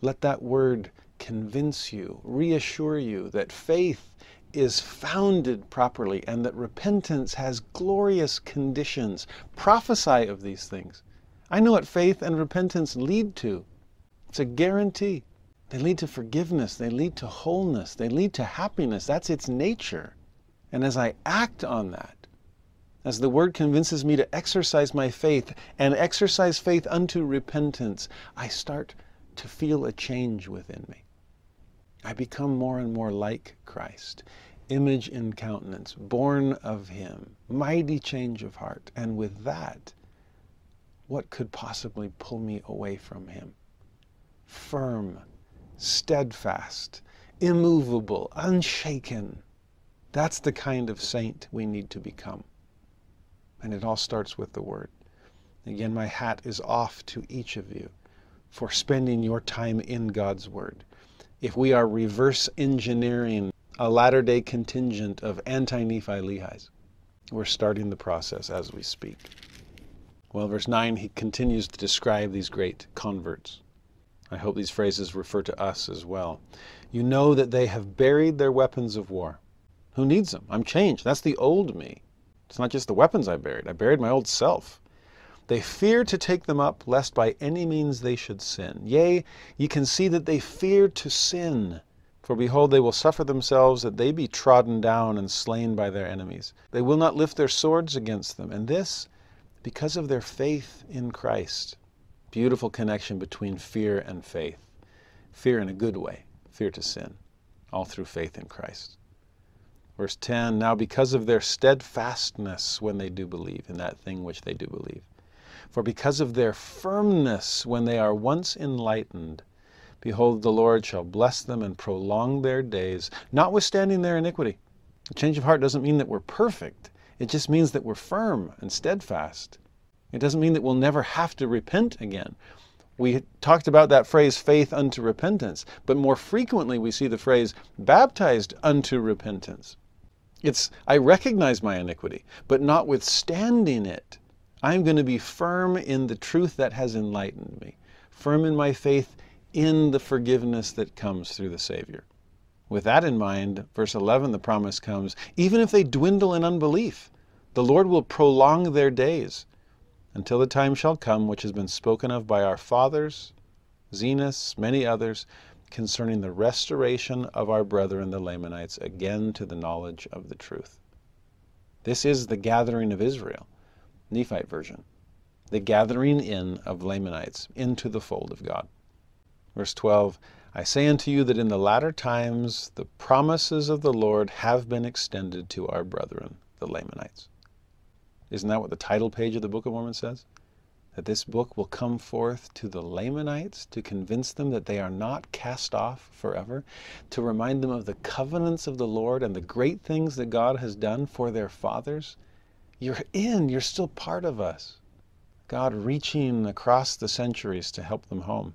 Let that Word convince you, reassure you that faith is founded properly and that repentance has glorious conditions. Prophesy of these things. I know what faith and repentance lead to. It's a guarantee. They lead to forgiveness, they lead to wholeness, they lead to happiness. That's its nature. And as I act on that, as the word convinces me to exercise my faith and exercise faith unto repentance, I start to feel a change within me. I become more and more like Christ, image in countenance, born of Him, mighty change of heart. And with that, what could possibly pull me away from Him? Firm, steadfast, immovable, unshaken. That's the kind of saint we need to become. And it all starts with the Word. Again, my hat is off to each of you for spending your time in God's Word if we are reverse engineering a latter day contingent of anti Nephi Lehis. We're starting the process as we speak. Well, verse 9, he continues to describe these great converts. I hope these phrases refer to us as well. You know that they have buried their weapons of war. Who needs them? I'm changed. That's the old me. It's not just the weapons I buried, I buried my old self. They fear to take them up, lest by any means they should sin. Yea, ye can see that they fear to sin. For behold, they will suffer themselves that they be trodden down and slain by their enemies. They will not lift their swords against them. And this because of their faith in Christ. Beautiful connection between fear and faith. Fear in a good way, fear to sin, all through faith in Christ. Verse 10 Now because of their steadfastness when they do believe in that thing which they do believe for because of their firmness when they are once enlightened, behold, the Lord shall bless them and prolong their days, notwithstanding their iniquity. A change of heart doesn't mean that we're perfect, it just means that we're firm and steadfast. It doesn't mean that we'll never have to repent again. We talked about that phrase, faith unto repentance, but more frequently we see the phrase, baptized unto repentance. It's, I recognize my iniquity, but notwithstanding it, I'm going to be firm in the truth that has enlightened me, firm in my faith in the forgiveness that comes through the Savior. With that in mind, verse 11, the promise comes even if they dwindle in unbelief, the Lord will prolong their days until the time shall come which has been spoken of by our fathers, Zenos, many others, concerning the restoration of our brethren the Lamanites again to the knowledge of the truth. This is the gathering of Israel. Nephite version, the gathering in of Lamanites into the fold of God. Verse 12 I say unto you that in the latter times the promises of the Lord have been extended to our brethren, the Lamanites. Isn't that what the title page of the Book of Mormon says? That this book will come forth to the Lamanites to convince them that they are not cast off forever, to remind them of the covenants of the Lord and the great things that God has done for their fathers, you're in, you're still part of us. God reaching across the centuries to help them home.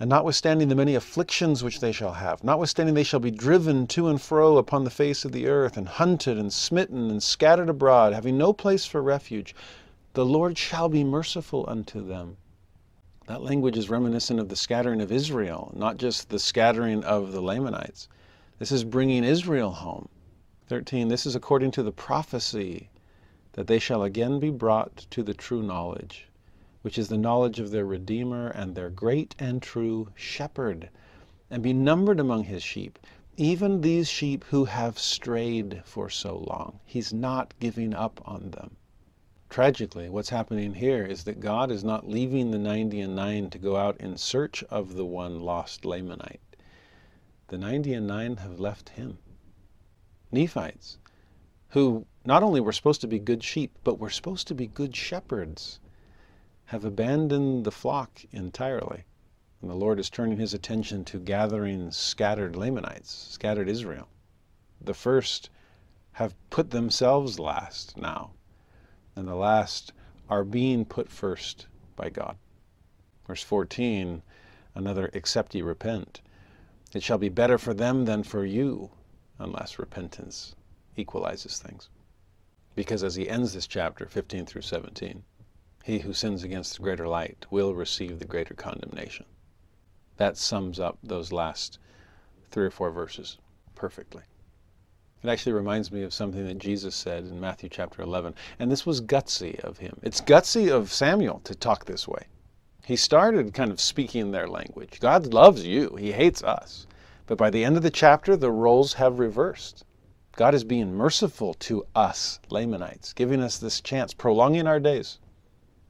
And notwithstanding the many afflictions which they shall have, notwithstanding they shall be driven to and fro upon the face of the earth, and hunted and smitten and scattered abroad, having no place for refuge, The Lord shall be merciful unto them. That language is reminiscent of the scattering of Israel, not just the scattering of the Lamanites. This is bringing Israel home. 13. This is according to the prophecy that they shall again be brought to the true knowledge, which is the knowledge of their Redeemer and their great and true Shepherd, and be numbered among his sheep, even these sheep who have strayed for so long. He's not giving up on them. Tragically, what's happening here is that God is not leaving the 90 and 9 to go out in search of the one lost Lamanite. The 90 and 9 have left him. Nephites, who not only we're supposed to be good sheep, but we're supposed to be good shepherds, have abandoned the flock entirely. And the Lord is turning his attention to gathering scattered Lamanites, scattered Israel. The first have put themselves last now, and the last are being put first by God. Verse 14, another except ye repent. It shall be better for them than for you, unless repentance equalizes things. Because as he ends this chapter, 15 through 17, he who sins against the greater light will receive the greater condemnation. That sums up those last three or four verses perfectly. It actually reminds me of something that Jesus said in Matthew chapter 11. And this was gutsy of him. It's gutsy of Samuel to talk this way. He started kind of speaking their language. God loves you, He hates us. But by the end of the chapter, the roles have reversed. God is being merciful to us, Lamanites, giving us this chance, prolonging our days.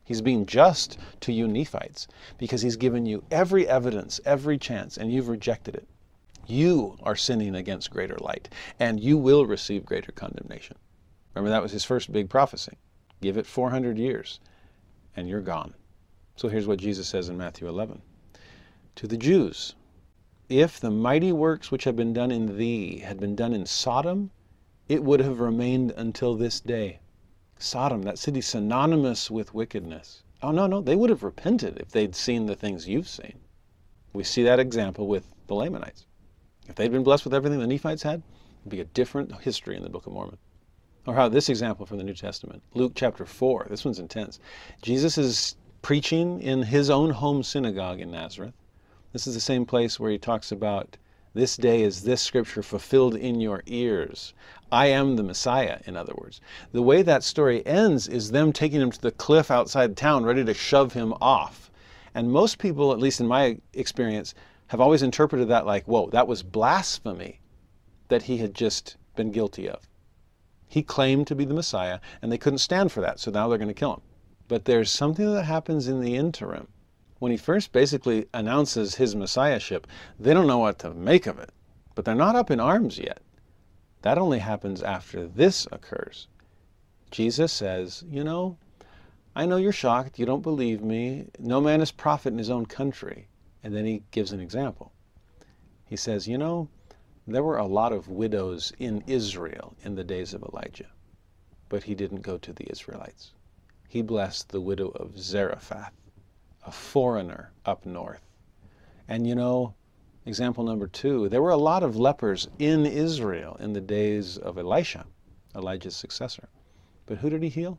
He's being just to you, Nephites, because He's given you every evidence, every chance, and you've rejected it. You are sinning against greater light, and you will receive greater condemnation. Remember, that was His first big prophecy. Give it 400 years, and you're gone. So here's what Jesus says in Matthew 11 To the Jews, if the mighty works which have been done in thee had been done in Sodom, it would have remained until this day. Sodom, that city synonymous with wickedness. Oh, no, no, they would have repented if they'd seen the things you've seen. We see that example with the Lamanites. If they'd been blessed with everything the Nephites had, it'd be a different history in the Book of Mormon. Or how this example from the New Testament, Luke chapter 4, this one's intense. Jesus is preaching in his own home synagogue in Nazareth. This is the same place where he talks about this day is this scripture fulfilled in your ears. I am the Messiah, in other words. The way that story ends is them taking him to the cliff outside town, ready to shove him off. And most people, at least in my experience, have always interpreted that like, whoa, that was blasphemy that he had just been guilty of. He claimed to be the Messiah, and they couldn't stand for that, so now they're going to kill him. But there's something that happens in the interim when he first basically announces his messiahship, they don't know what to make of it. But they're not up in arms yet. That only happens after this occurs. Jesus says, You know, I know you're shocked. You don't believe me. No man is prophet in his own country. And then he gives an example. He says, You know, there were a lot of widows in Israel in the days of Elijah, but he didn't go to the Israelites. He blessed the widow of Zarephath a foreigner up north. And you know, example number two, there were a lot of lepers in Israel in the days of Elisha, Elijah's successor. But who did he heal?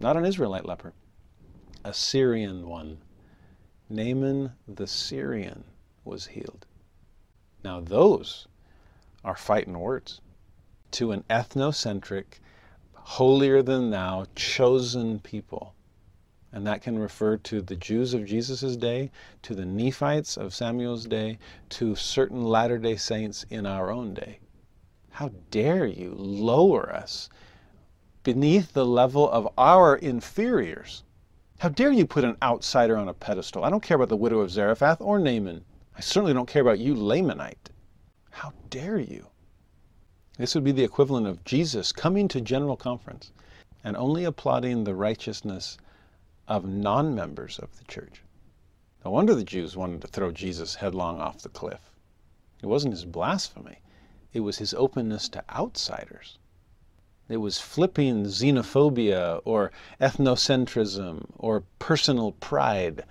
Not an Israelite leper, a Syrian one. Naaman the Syrian was healed. Now, those are fighting words to an ethnocentric, holier than thou, chosen people and that can refer to the Jews of Jesus' day, to the Nephites of Samuel's day, to certain Latter day Saints in our own day. How dare you lower us beneath the level of our inferiors? How dare you put an outsider on a pedestal? I don't care about the widow of Zarephath or Naaman. I certainly don't care about you, Lamanite. How dare you? This would be the equivalent of Jesus coming to General Conference and only applauding the righteousness of non members of the church. No wonder the Jews wanted to throw Jesus headlong off the cliff. It wasn't his blasphemy, it was his openness to outsiders. It was flipping xenophobia or ethnocentrism or personal pride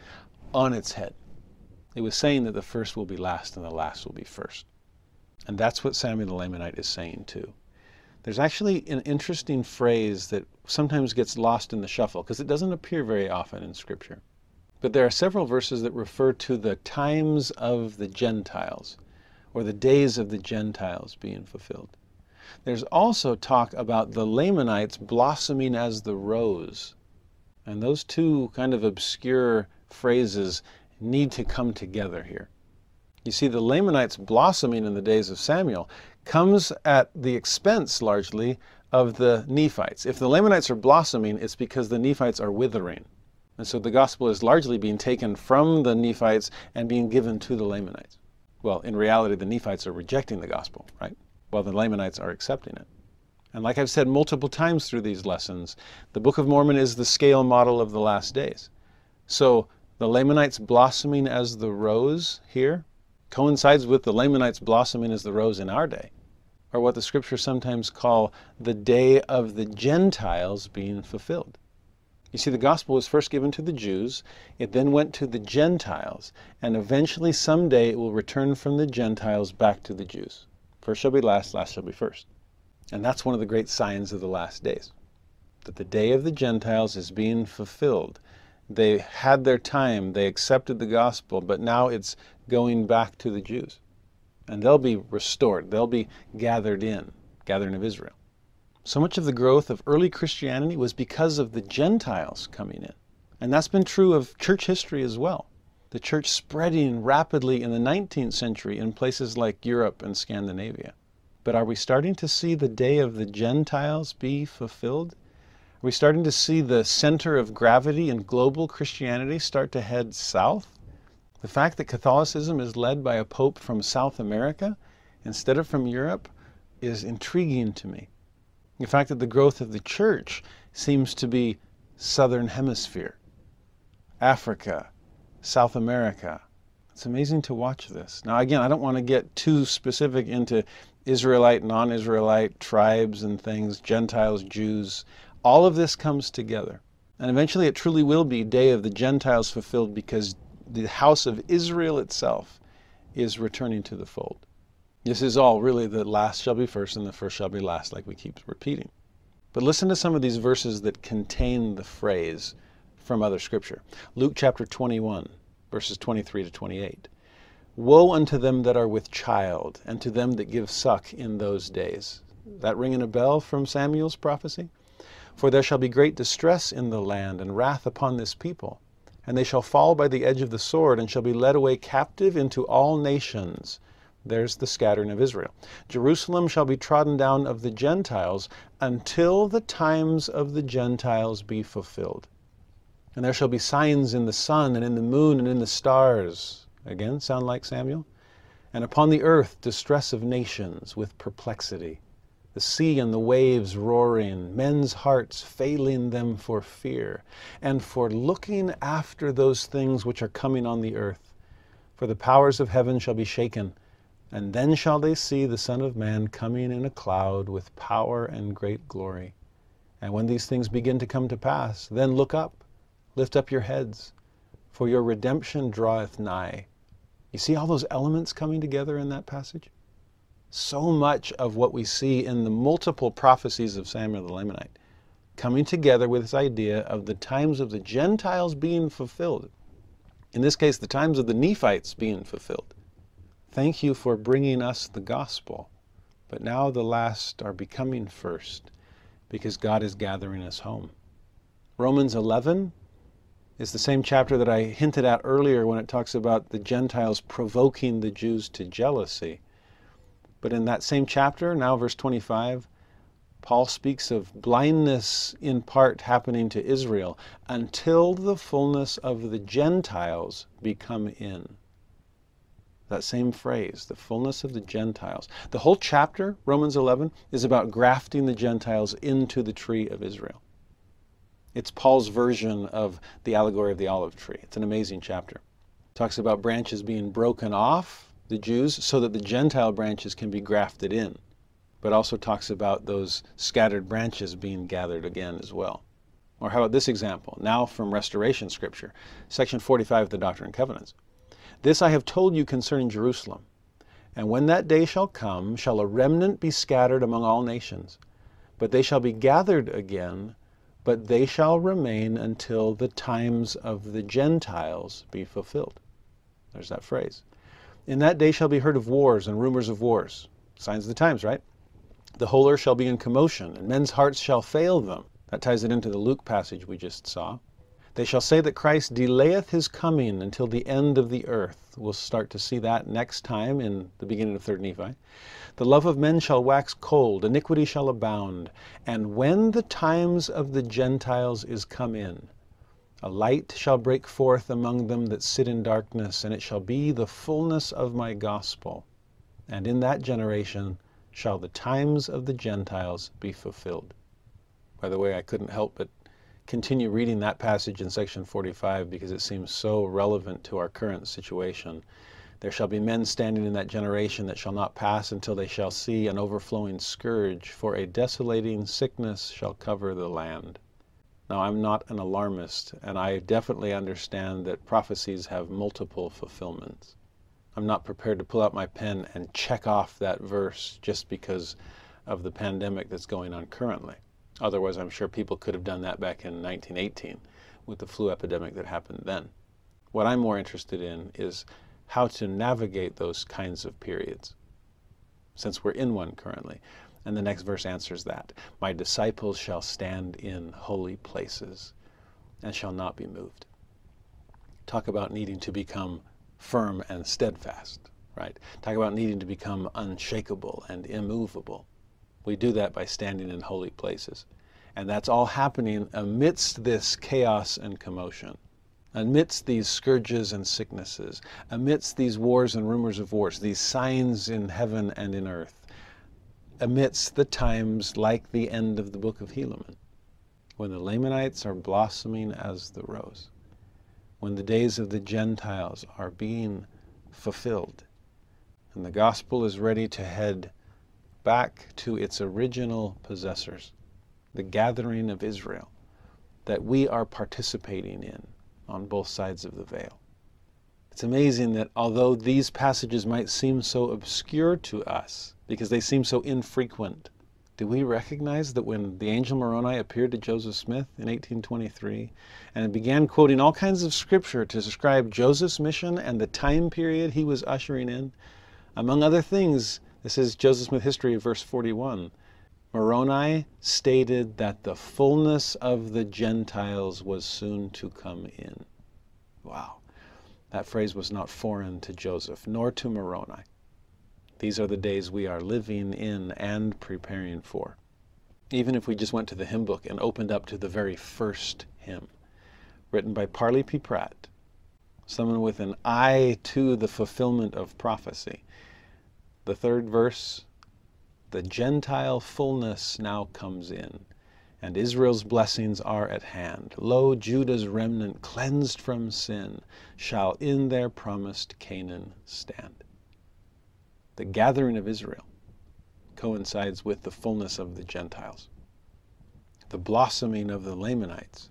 on its head. It was saying that the first will be last and the last will be first. And that's what Samuel the Lamanite is saying too. There's actually an interesting phrase that sometimes gets lost in the shuffle because it doesn't appear very often in Scripture. But there are several verses that refer to the times of the Gentiles or the days of the Gentiles being fulfilled. There's also talk about the Lamanites blossoming as the rose. And those two kind of obscure phrases need to come together here. You see, the Lamanites blossoming in the days of Samuel comes at the expense largely of the Nephites. If the Lamanites are blossoming, it's because the Nephites are withering. And so the gospel is largely being taken from the Nephites and being given to the Lamanites. Well, in reality, the Nephites are rejecting the gospel, right? While the Lamanites are accepting it. And like I've said multiple times through these lessons, the Book of Mormon is the scale model of the last days. So the Lamanites blossoming as the rose here coincides with the Lamanites blossoming as the rose in our day, or what the scriptures sometimes call the day of the Gentiles being fulfilled. You see, the gospel was first given to the Jews, it then went to the Gentiles, and eventually someday it will return from the Gentiles back to the Jews. First shall be last, last shall be first. And that's one of the great signs of the last days, that the day of the Gentiles is being fulfilled. They had their time, they accepted the gospel, but now it's going back to the Jews. And they'll be restored, they'll be gathered in, gathering of Israel. So much of the growth of early Christianity was because of the Gentiles coming in. And that's been true of church history as well. The church spreading rapidly in the 19th century in places like Europe and Scandinavia. But are we starting to see the day of the Gentiles be fulfilled? We starting to see the center of gravity in global Christianity start to head south? The fact that Catholicism is led by a pope from South America instead of from Europe is intriguing to me. The fact that the growth of the church seems to be southern hemisphere, Africa, South America. It's amazing to watch this. Now, again, I don't want to get too specific into Israelite, non Israelite tribes and things, Gentiles, Jews. All of this comes together. And eventually it truly will be day of the Gentiles fulfilled because the house of Israel itself is returning to the fold. This is all really the last shall be first and the first shall be last, like we keep repeating. But listen to some of these verses that contain the phrase from other scripture. Luke chapter 21, verses 23 to 28. Woe unto them that are with child, and to them that give suck in those days. That ringing a bell from Samuel's prophecy? For there shall be great distress in the land, and wrath upon this people and they shall fall by the edge of the sword, and shall be led away captive into all nations. There's the scattering of Israel. Jerusalem shall be trodden down of the Gentiles until the times of the Gentiles be fulfilled. And there shall be signs in the sun and in the moon and in the stars. Again, sound like Samuel? And upon the earth distress of nations with perplexity the sea and the waves roaring, men's hearts failing them for fear, and for looking after those things which are coming on the earth. For the powers of heaven shall be shaken, and then shall they see the Son of Man coming in a cloud with power and great glory. And when these things begin to come to pass, then look up, lift up your heads, for your redemption draweth nigh. You see all those elements coming together in that passage? So much of what we see in the multiple prophecies of Samuel the Lamanite coming together with this idea of the times of the Gentiles being fulfilled. In this case, the times of the Nephites being fulfilled. Thank you for bringing us the gospel. But now the last are becoming first because God is gathering us home. Romans 11 is the same chapter that I hinted at earlier when it talks about the Gentiles provoking the Jews to jealousy. But in that same chapter, now verse 25, Paul speaks of blindness in part happening to Israel until the fullness of the Gentiles become in. That same phrase, the fullness of the Gentiles. The whole chapter, Romans 11, is about grafting the Gentiles into the tree of Israel. It's Paul's version of the allegory of the olive tree. It's an amazing chapter. It talks about branches being broken off the Jews so that the Gentile branches can be grafted in, but also talks about those scattered branches being gathered again as well. Or how about this example, now from Restoration Scripture, section 45 of the Doctrine and Covenants. This I have told you concerning Jerusalem. And when that day shall come, shall a remnant be scattered among all nations. but they shall be gathered again, but they shall remain until the times of the Gentiles be fulfilled. There's that phrase. In that day shall be heard of wars and rumors of wars. Signs of the times, right? The whole earth shall be in commotion, and men's hearts shall fail them. That ties it into the Luke passage we just saw. They shall say that Christ delayeth his coming until the end of the earth. We'll start to see that next time in the beginning of 3rd Nephi. The love of men shall wax cold, iniquity shall abound. And when the times of the Gentiles is come in, a light shall break forth among them that sit in darkness, and it shall be the fullness of my gospel. And in that generation shall the times of the Gentiles be fulfilled. By the way, I couldn't help but continue reading that passage in section 45 because it seems so relevant to our current situation. There shall be men standing in that generation that shall not pass until they shall see an overflowing scourge, for a desolating sickness shall cover the land. Now, I'm not an alarmist, and I definitely understand that prophecies have multiple fulfillments. I'm not prepared to pull out my pen and check off that verse just because of the pandemic that's going on currently. Otherwise, I'm sure people could have done that back in 1918 with the flu epidemic that happened then. What I'm more interested in is how to navigate those kinds of periods, since we're in one currently. And the next verse answers that. My disciples shall stand in holy places and shall not be moved. Talk about needing to become firm and steadfast, right? Talk about needing to become unshakable and immovable. We do that by standing in holy places. And that's all happening amidst this chaos and commotion, amidst these scourges and sicknesses, amidst these wars and rumors of wars, these signs in heaven and in earth, amidst the times like the end of the book of Helaman, when the Lamanites are blossoming as the rose, when the days of the Gentiles are being fulfilled, and the gospel is ready to head back to its original possessors, the gathering of Israel that we are participating in on both sides of the veil. It's amazing that although these passages might seem so obscure to us because they seem so infrequent, do we recognize that when the angel Moroni appeared to Joseph Smith in 1823 and began quoting all kinds of scripture to describe Joseph's mission and the time period he was ushering in, among other things, this is Joseph Smith History, verse 41. Moroni stated that the fullness of the Gentiles was soon to come in. Wow. That phrase was not foreign to Joseph, nor to Moroni. These are the days we are living in and preparing for. Even if we just went to the hymn book and opened up to the very first hymn, written by Parley P. Pratt, someone with an eye to the fulfillment of prophecy, the third verse, the Gentile fullness now comes in, and Israel's blessings are at hand. Lo, Judah's remnant, cleansed from sin, shall in their promised Canaan stand. The gathering of Israel coincides with the fullness of the Gentiles. The blossoming of the Lamanites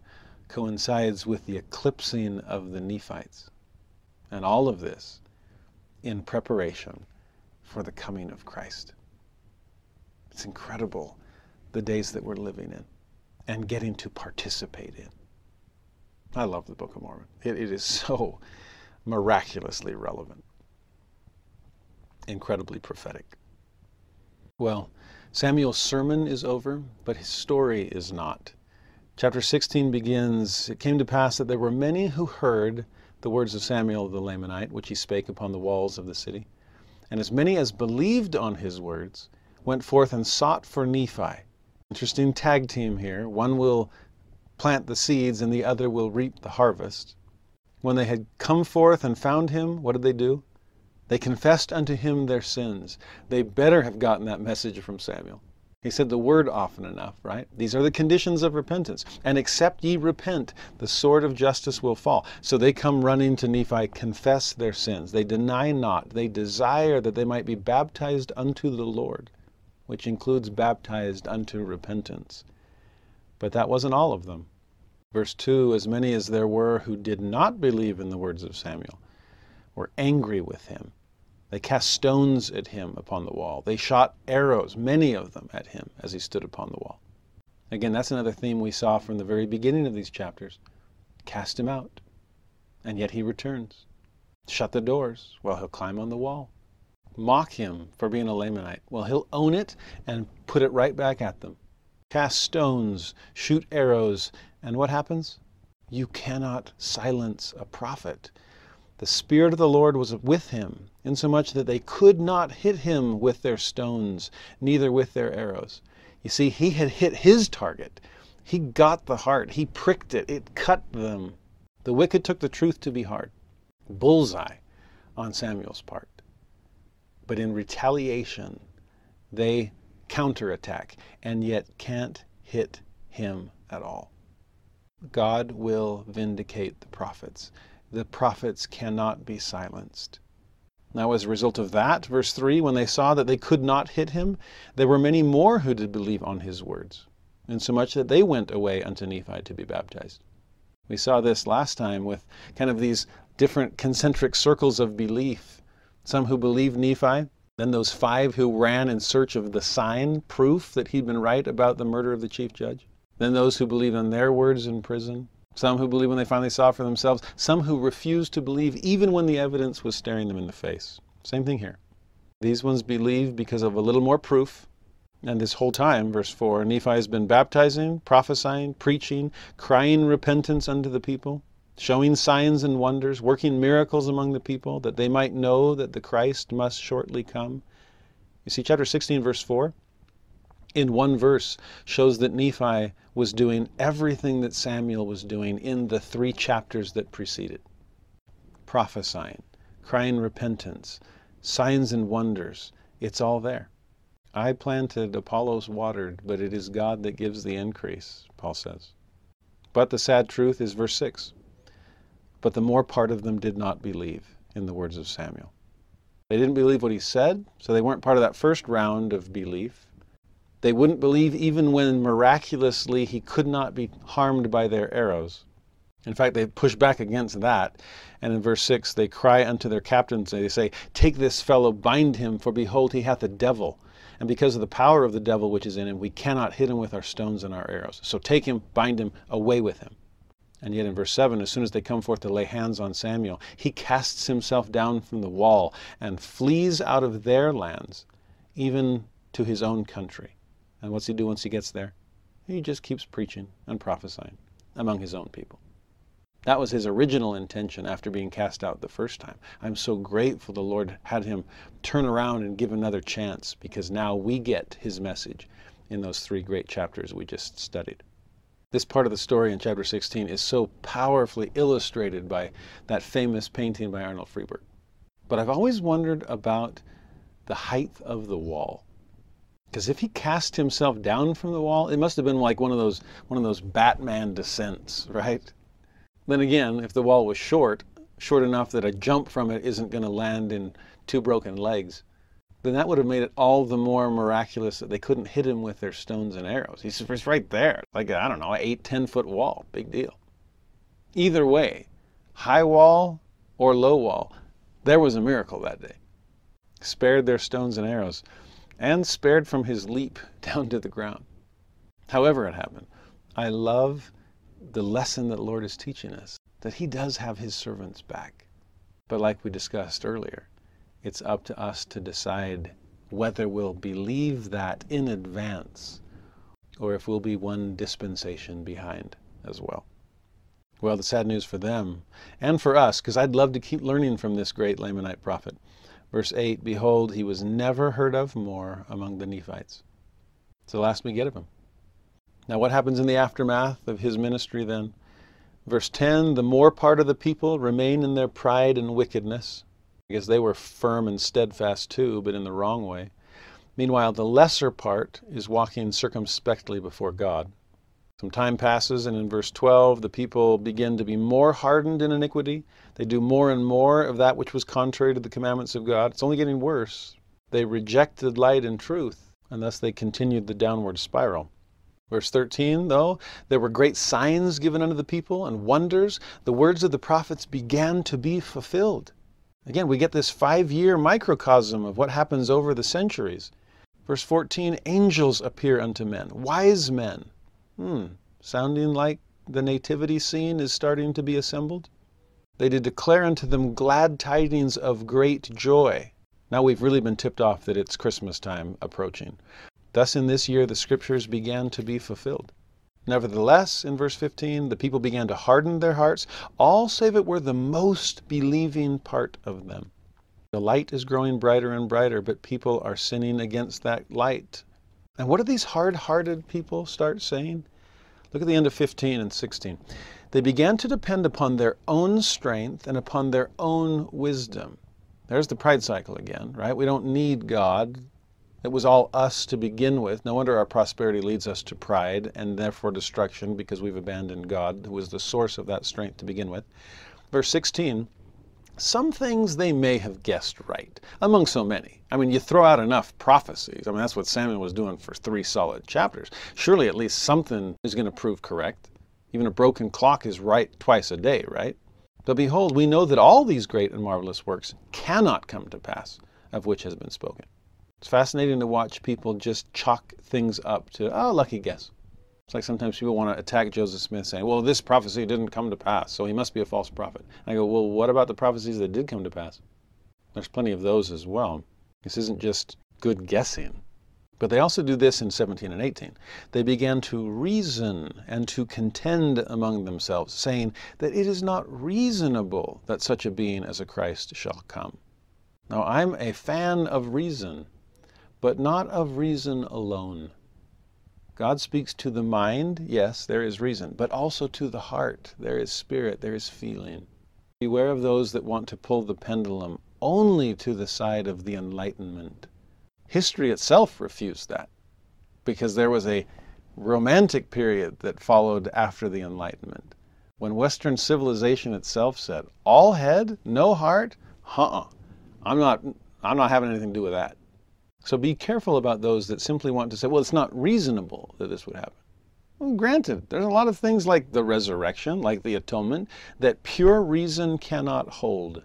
coincides with the eclipsing of the Nephites. And all of this in preparation for the coming of Christ. It's incredible the days that we're living in and getting to participate in. I love the Book of Mormon. it, it is so miraculously relevant, incredibly prophetic. Well, Samuel's sermon is over, but his story is not. Chapter 16 begins It came to pass that there were many who heard the words of Samuel the Lamanite, which he spake upon the walls of the city. And as many as believed on his words went forth and sought for Nephi. Interesting tag team here. One will plant the seeds and the other will reap the harvest. When they had come forth and found him, what did they do? They confessed unto him their sins. They better have gotten that message from Samuel. He said the word often enough, right? These are the conditions of repentance. And except ye repent, the sword of justice will fall. So they come running to Nephi, confess their sins. They deny not. They desire that they might be baptized unto the Lord, which includes baptized unto repentance. But that wasn't all of them. Verse 2 As many as there were who did not believe in the words of Samuel were angry with him They cast stones at him upon the wall. They shot arrows, many of them, at him as he stood upon the wall. Again, that's another theme we saw from the very beginning of these chapters. Cast him out, and yet he returns. Shut the doors, well, he'll climb on the wall. Mock him for being a Lamanite, well, he'll own it and put it right back at them. Cast stones, shoot arrows, and what happens? You cannot silence a prophet. The Spirit of the Lord was with him, insomuch that they could not hit him with their stones, neither with their arrows. You see, he had hit his target. He got the heart. He pricked it. It cut them. The wicked took the truth to be hard. Bullseye on Samuel's part. But in retaliation, they counterattack and yet can't hit him at all. God will vindicate the prophets the prophets cannot be silenced. Now, as a result of that, verse 3, when they saw that they could not hit him, there were many more who did believe on his words, insomuch that they went away unto Nephi to be baptized. We saw this last time with kind of these different concentric circles of belief. Some who believed Nephi, then those five who ran in search of the sign, proof that he'd been right about the murder of the chief judge, then those who believed on their words in prison, some who believe when they finally saw for themselves, some who refused to believe even when the evidence was staring them in the face. Same thing here. These ones believe because of a little more proof. And this whole time, verse 4, Nephi has been baptizing, prophesying, preaching, crying repentance unto the people, showing signs and wonders, working miracles among the people, that they might know that the Christ must shortly come. You see, chapter 16, verse 4, in one verse shows that Nephi was doing everything that Samuel was doing in the three chapters that preceded prophesying, crying repentance, signs and wonders. It's all there. I planted, Apollos watered, but it is God that gives the increase, Paul says. But the sad truth is verse 6. But the more part of them did not believe, in the words of Samuel. They didn't believe what he said, so they weren't part of that first round of belief. They wouldn't believe even when miraculously he could not be harmed by their arrows. In fact, they push back against that. And in verse 6, they cry unto their captains, and they say, Take this fellow, bind him, for behold, he hath a devil. And because of the power of the devil which is in him, we cannot hit him with our stones and our arrows. So take him, bind him, away with him. And yet in verse 7, as soon as they come forth to lay hands on Samuel, he casts himself down from the wall and flees out of their lands, even to his own country. And what's he do once he gets there? He just keeps preaching and prophesying among his own people. That was his original intention after being cast out the first time. I'm so grateful the Lord had him turn around and give another chance because now we get his message in those three great chapters we just studied. This part of the story in chapter 16 is so powerfully illustrated by that famous painting by Arnold Friberg. But I've always wondered about the height of the wall. Because if he cast himself down from the wall, it must have been like one of those one of those Batman descents, right? Then again, if the wall was short, short enough that a jump from it isn't going to land in two broken legs, then that would have made it all the more miraculous that they couldn't hit him with their stones and arrows. He's just right there, like I don't know, eight, ten foot wall, big deal. Either way, high wall or low wall, there was a miracle that day. Spared their stones and arrows and spared from his leap down to the ground. However, it happened. I love the lesson that Lord is teaching us that He does have His servants back. But like we discussed earlier, it's up to us to decide whether we'll believe that in advance or if we'll be one dispensation behind as well. Well, the sad news for them and for us, because I'd love to keep learning from this great Lamanite prophet, Verse 8 Behold, he was never heard of more among the Nephites. It's the last we get of him. Now, what happens in the aftermath of his ministry then? Verse 10 The more part of the people remain in their pride and wickedness. because they were firm and steadfast too, but in the wrong way. Meanwhile, the lesser part is walking circumspectly before God. Some time passes, and in verse 12, the people begin to be more hardened in iniquity. They do more and more of that which was contrary to the commandments of God. It's only getting worse. They rejected light and truth, and thus they continued the downward spiral. Verse 13, though, there were great signs given unto the people and wonders. The words of the prophets began to be fulfilled. Again, we get this five year microcosm of what happens over the centuries. Verse 14 angels appear unto men, wise men. Hmm, sounding like the nativity scene is starting to be assembled. They did declare unto them glad tidings of great joy. Now we've really been tipped off that it's Christmas time approaching. Thus, in this year, the scriptures began to be fulfilled. Nevertheless, in verse 15, the people began to harden their hearts, all save it were the most believing part of them. The light is growing brighter and brighter, but people are sinning against that light. And what do these hard hearted people start saying? Look at the end of 15 and 16. They began to depend upon their own strength and upon their own wisdom. There's the pride cycle again, right? We don't need God. It was all us to begin with. No wonder our prosperity leads us to pride and therefore destruction because we've abandoned God, who was the source of that strength to begin with. Verse 16 some things they may have guessed right, among so many. I mean, you throw out enough prophecies. I mean, that's what Samuel was doing for three solid chapters. Surely at least something is going to prove correct. Even a broken clock is right twice a day, right? But behold, we know that all these great and marvelous works cannot come to pass, of which has been spoken. It's fascinating to watch people just chalk things up to, oh, lucky guess. It's like sometimes people want to attack Joseph Smith saying, well, this prophecy didn't come to pass, so he must be a false prophet. And I go, well, what about the prophecies that did come to pass? There's plenty of those as well. This isn't just good guessing. But they also do this in 17 and 18. They began to reason and to contend among themselves, saying that it is not reasonable that such a being as a Christ shall come. Now, I'm a fan of reason, but not of reason alone. God speaks to the mind, yes, there is reason, but also to the heart. There is spirit, there is feeling. Beware of those that want to pull the pendulum only to the side of the Enlightenment. History itself refused that because there was a romantic period that followed after the Enlightenment when Western civilization itself said, all head, no heart, uh-uh. I'm not, I'm not having anything to do with that. So be careful about those that simply want to say, well, it's not reasonable that this would happen. Well, granted, there's a lot of things like the resurrection, like the atonement, that pure reason cannot hold.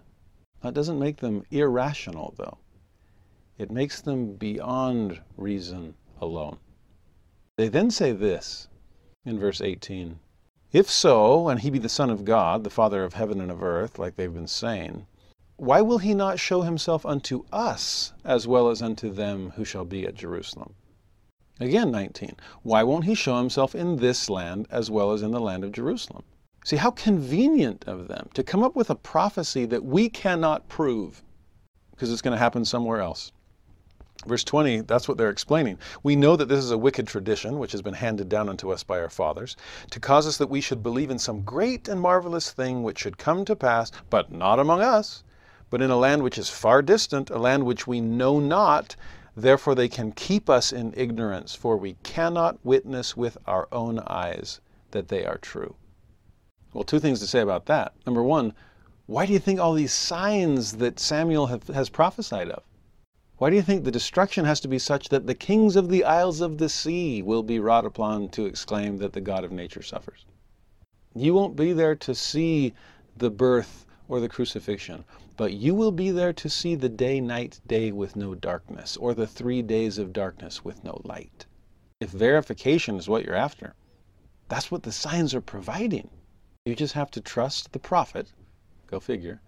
That doesn't make them irrational, though. It makes them beyond reason alone. They then say this in verse 18 If so, and he be the Son of God, the Father of heaven and of earth, like they've been saying, why will he not show himself unto us as well as unto them who shall be at Jerusalem? Again, 19. Why won't he show himself in this land as well as in the land of Jerusalem? See, how convenient of them to come up with a prophecy that we cannot prove because it's going to happen somewhere else. Verse 20, that's what they're explaining. We know that this is a wicked tradition which has been handed down unto us by our fathers, to cause us that we should believe in some great and marvelous thing which should come to pass, but not among us, but in a land which is far distant, a land which we know not, therefore they can keep us in ignorance, for we cannot witness with our own eyes that they are true. Well, two things to say about that. Number one, why do you think all these signs that Samuel have, has prophesied of? Why do you think the destruction has to be such that the kings of the isles of the sea will be wrought upon to exclaim that the God of nature suffers? You won't be there to see the birth or the crucifixion. But you will be there to see the day, night, day with no darkness, or the three days of darkness with no light. If verification is what you're after, that's what the signs are providing. You just have to trust the prophet, go figure,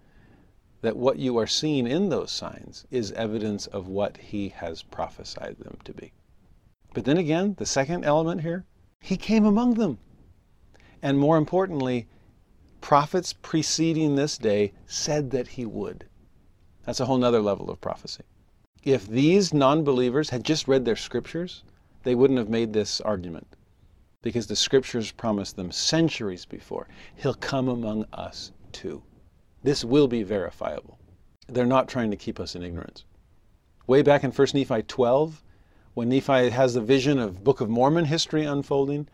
that what you are seeing in those signs is evidence of what he has prophesied them to be. But then again, the second element here, he came among them. And more importantly, prophets preceding this day said that he would. That's a whole nother level of prophecy. If these non believers had just read their scriptures, they wouldn't have made this argument because the scriptures promised them centuries before He'll come among us too. This will be verifiable. They're not trying to keep us in ignorance. Way back in 1 Nephi 12, when Nephi has the vision of Book of Mormon history unfolding,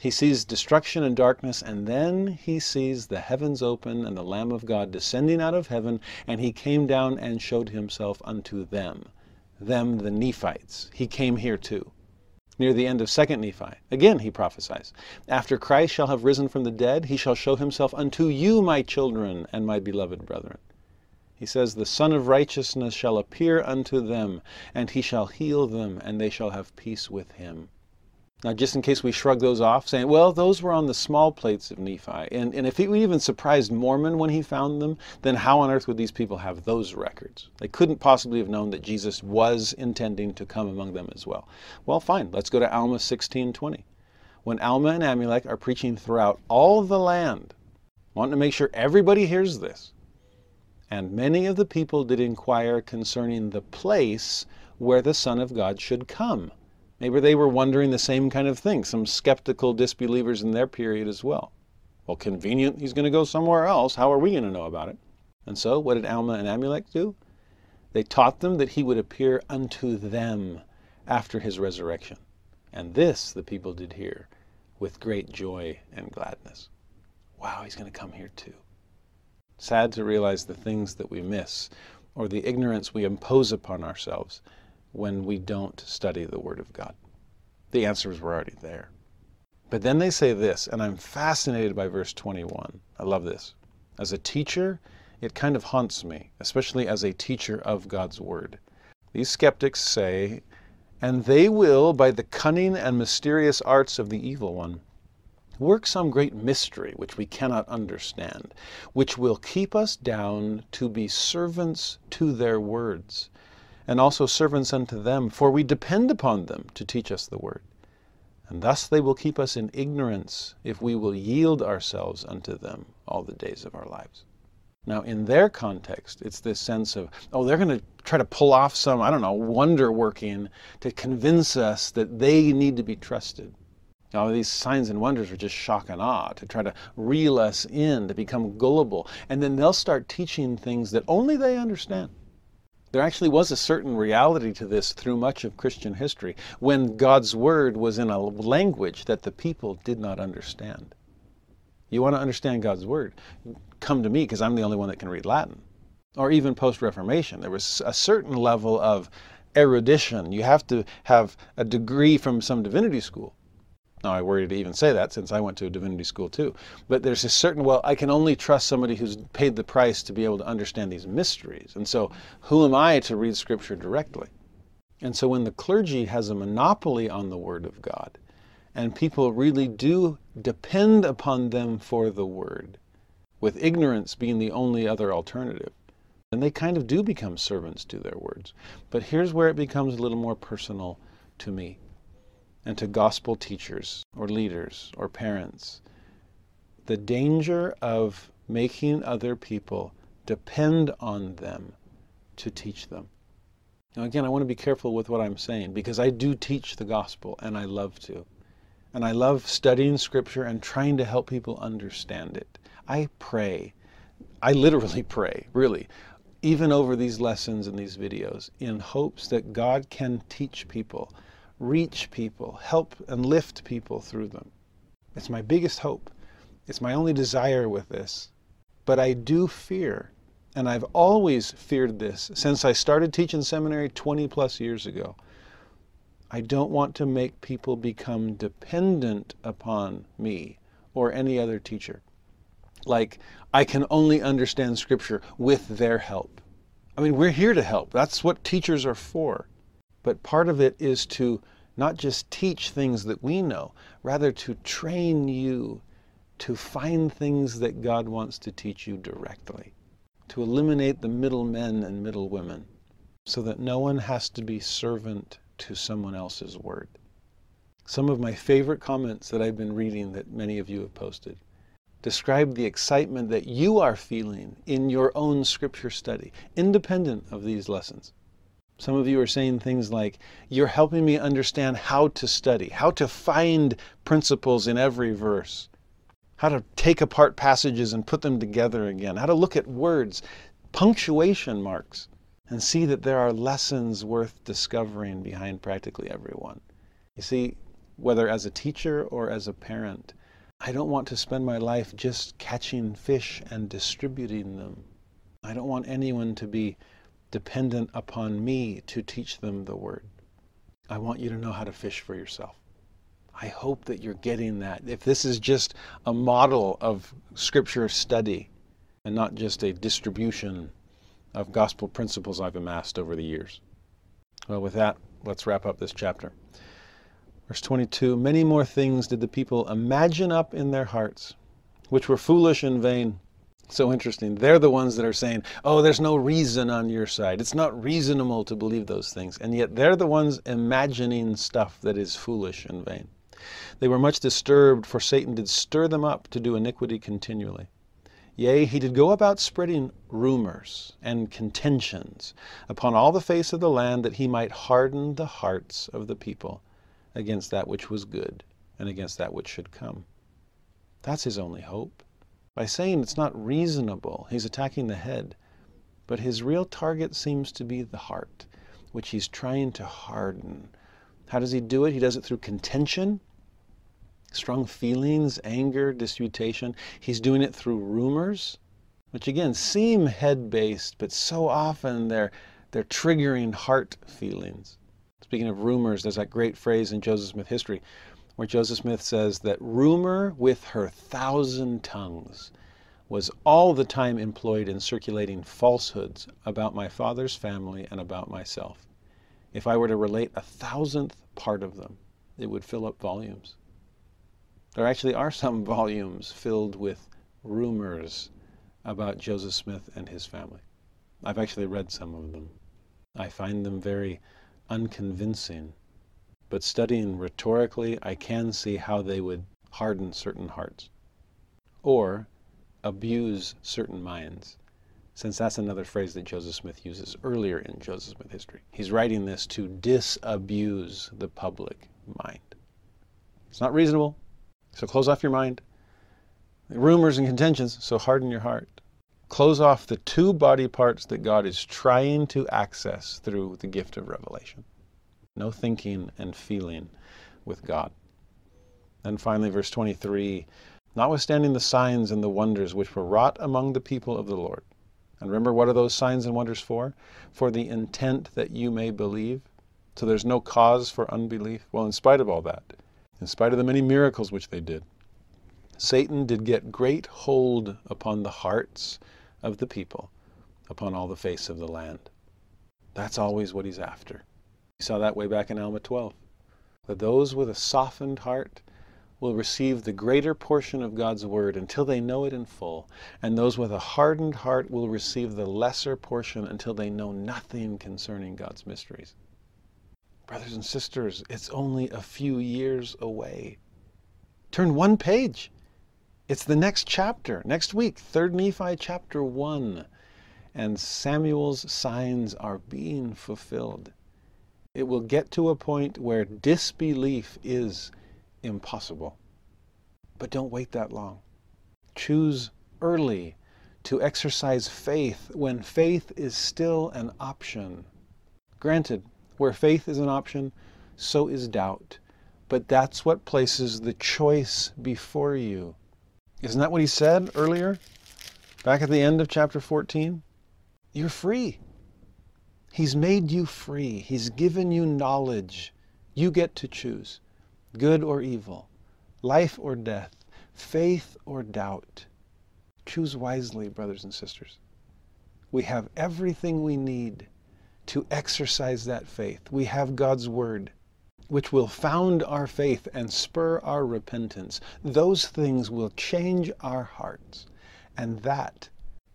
he sees destruction and darkness, and then he sees the heavens open and the Lamb of God descending out of heaven, and he came down and showed himself unto them, them the Nephites. He came here too. Near the end of 2nd Nephi, again he prophesies, After Christ shall have risen from the dead, he shall show himself unto you, my children, and my beloved brethren. He says, The Sun of Righteousness shall appear unto them, and he shall heal them, and they shall have peace with him. Now, just in case we shrug those off, saying, well, those were on the small plates of Nephi. And, and if he even surprised Mormon when he found them, then how on earth would these people have those records? They couldn't possibly have known that Jesus was intending to come among them as well. Well, fine, let's go to Alma 16:20. When Alma and Amulek are preaching throughout all the land, wanting to make sure everybody hears this. And many of the people did inquire concerning the place where the Son of God should come. Maybe they were wondering the same kind of thing, some skeptical disbelievers in their period as well. Well, convenient, he's going to go somewhere else. How are we going to know about it? And so, what did Alma and Amulek do? They taught them that he would appear unto them after his resurrection. And this the people did hear with great joy and gladness. Wow, he's going to come here too. Sad to realize the things that we miss or the ignorance we impose upon ourselves when we don't study the Word of God? The answers were already there. But then they say this, and I'm fascinated by verse 21. I love this. As a teacher, it kind of haunts me, especially as a teacher of God's Word. These skeptics say, and they will, by the cunning and mysterious arts of the evil one, work some great mystery which we cannot understand, which will keep us down to be servants to their words and also servants unto them, for we depend upon them to teach us the word. And thus they will keep us in ignorance if we will yield ourselves unto them all the days of our lives. Now, in their context, it's this sense of, oh, they're going to try to pull off some, I don't know, wonder working to convince us that they need to be trusted. Now, these signs and wonders are just shock and awe to try to reel us in, to become gullible. And then they'll start teaching things that only they understand. There actually was a certain reality to this through much of Christian history when God's word was in a language that the people did not understand. You want to understand God's word? Come to me because I'm the only one that can read Latin. Or even post Reformation, there was a certain level of erudition. You have to have a degree from some divinity school now, I worry to even say that since I went to a divinity school too. But there's a certain, well, I can only trust somebody who's paid the price to be able to understand these mysteries. And so, who am I to read Scripture directly? And so, when the clergy has a monopoly on the Word of God, and people really do depend upon them for the Word, with ignorance being the only other alternative, then they kind of do become servants to their words. But here's where it becomes a little more personal to me and to gospel teachers or leaders or parents the danger of making other people depend on them to teach them. Now, again, I want to be careful with what I'm saying because I do teach the gospel and I love to. And I love studying scripture and trying to help people understand it. I pray, I literally pray, really, even over these lessons and these videos, in hopes that God can teach people reach people, help and lift people through them. It's my biggest hope. It's my only desire with this. But I do fear, and I've always feared this since I started teaching seminary 20 plus years ago. I don't want to make people become dependent upon me or any other teacher. Like, I can only understand Scripture with their help. I mean, we're here to help. That's what teachers are for. But part of it is to not just teach things that we know, rather to train you to find things that God wants to teach you directly, to eliminate the middlemen and middlewomen, so that no one has to be servant to someone else's word. Some of my favorite comments that I've been reading that many of you have posted describe the excitement that you are feeling in your own scripture study, independent of these lessons. Some of you are saying things like, You're helping me understand how to study, how to find principles in every verse, how to take apart passages and put them together again, how to look at words, punctuation marks, and see that there are lessons worth discovering behind practically every one. You see, whether as a teacher or as a parent, I don't want to spend my life just catching fish and distributing them. I don't want anyone to be dependent upon me to teach them the word. I want you to know how to fish for yourself. I hope that you're getting that. If this is just a model of scripture study and not just a distribution of gospel principles I've amassed over the years. Well, with that, let's wrap up this chapter. Verse 22 Many more things did the people imagine up in their hearts, which were foolish and vain. So interesting. They're the ones that are saying, oh, there's no reason on your side. It's not reasonable to believe those things. And yet they're the ones imagining stuff that is foolish and vain. They were much disturbed, for Satan did stir them up to do iniquity continually. Yea, he did go about spreading rumors and contentions upon all the face of the land that he might harden the hearts of the people against that which was good and against that which should come. That's his only hope. By saying it's not reasonable, he's attacking the head. But his real target seems to be the heart, which he's trying to harden. How does he do it? He does it through contention, strong feelings, anger, disputation. He's doing it through rumors, which again seem head based, but so often they're, they're triggering heart feelings. Speaking of rumors, there's that great phrase in Joseph Smith history where Joseph Smith says that rumor with her thousand tongues was all the time employed in circulating falsehoods about my father's family and about myself. If I were to relate a thousandth part of them, it would fill up volumes. There actually are some volumes filled with rumors about Joseph Smith and his family. I've actually read some of them. I find them very unconvincing but studying rhetorically, I can see how they would harden certain hearts or abuse certain minds, since that's another phrase that Joseph Smith uses earlier in Joseph Smith history. He's writing this to disabuse the public mind. It's not reasonable, so close off your mind. Rumors and contentions, so harden your heart. Close off the two body parts that God is trying to access through the gift of revelation no thinking and feeling with God. And finally, verse 23 Notwithstanding the signs and the wonders which were wrought among the people of the Lord. And remember, what are those signs and wonders for? For the intent that you may believe. So there's no cause for unbelief. Well, in spite of all that, in spite of the many miracles which they did, Satan did get great hold upon the hearts of the people, upon all the face of the land. That's always what he's after. We saw that way back in Alma 12. That those with a softened heart will receive the greater portion of God's Word until they know it in full, and those with a hardened heart will receive the lesser portion until they know nothing concerning God's mysteries. Brothers and sisters, it's only a few years away. Turn one page. It's the next chapter, next week, 3rd Nephi chapter 1. And Samuel's signs are being fulfilled. It will get to a point where disbelief is impossible. But don't wait that long. Choose early to exercise faith when faith is still an option. Granted, where faith is an option, so is doubt. But that's what places the choice before you. Isn't that what he said earlier? Back at the end of chapter 14? You're free. He's made you free. He's given you knowledge. You get to choose good or evil, life or death, faith or doubt. Choose wisely, brothers and sisters. We have everything we need to exercise that faith. We have God's Word, which will found our faith and spur our repentance. Those things will change our hearts, and that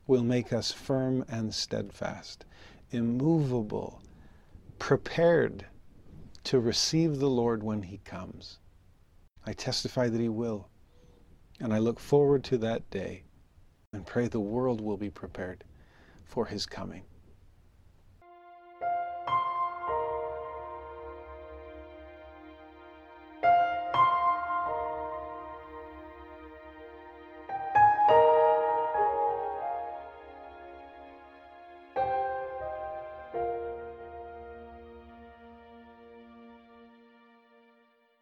will make us firm and steadfast immovable, prepared to receive the Lord when He comes. I testify that He will. And I look forward to that day and pray the world will be prepared for His coming.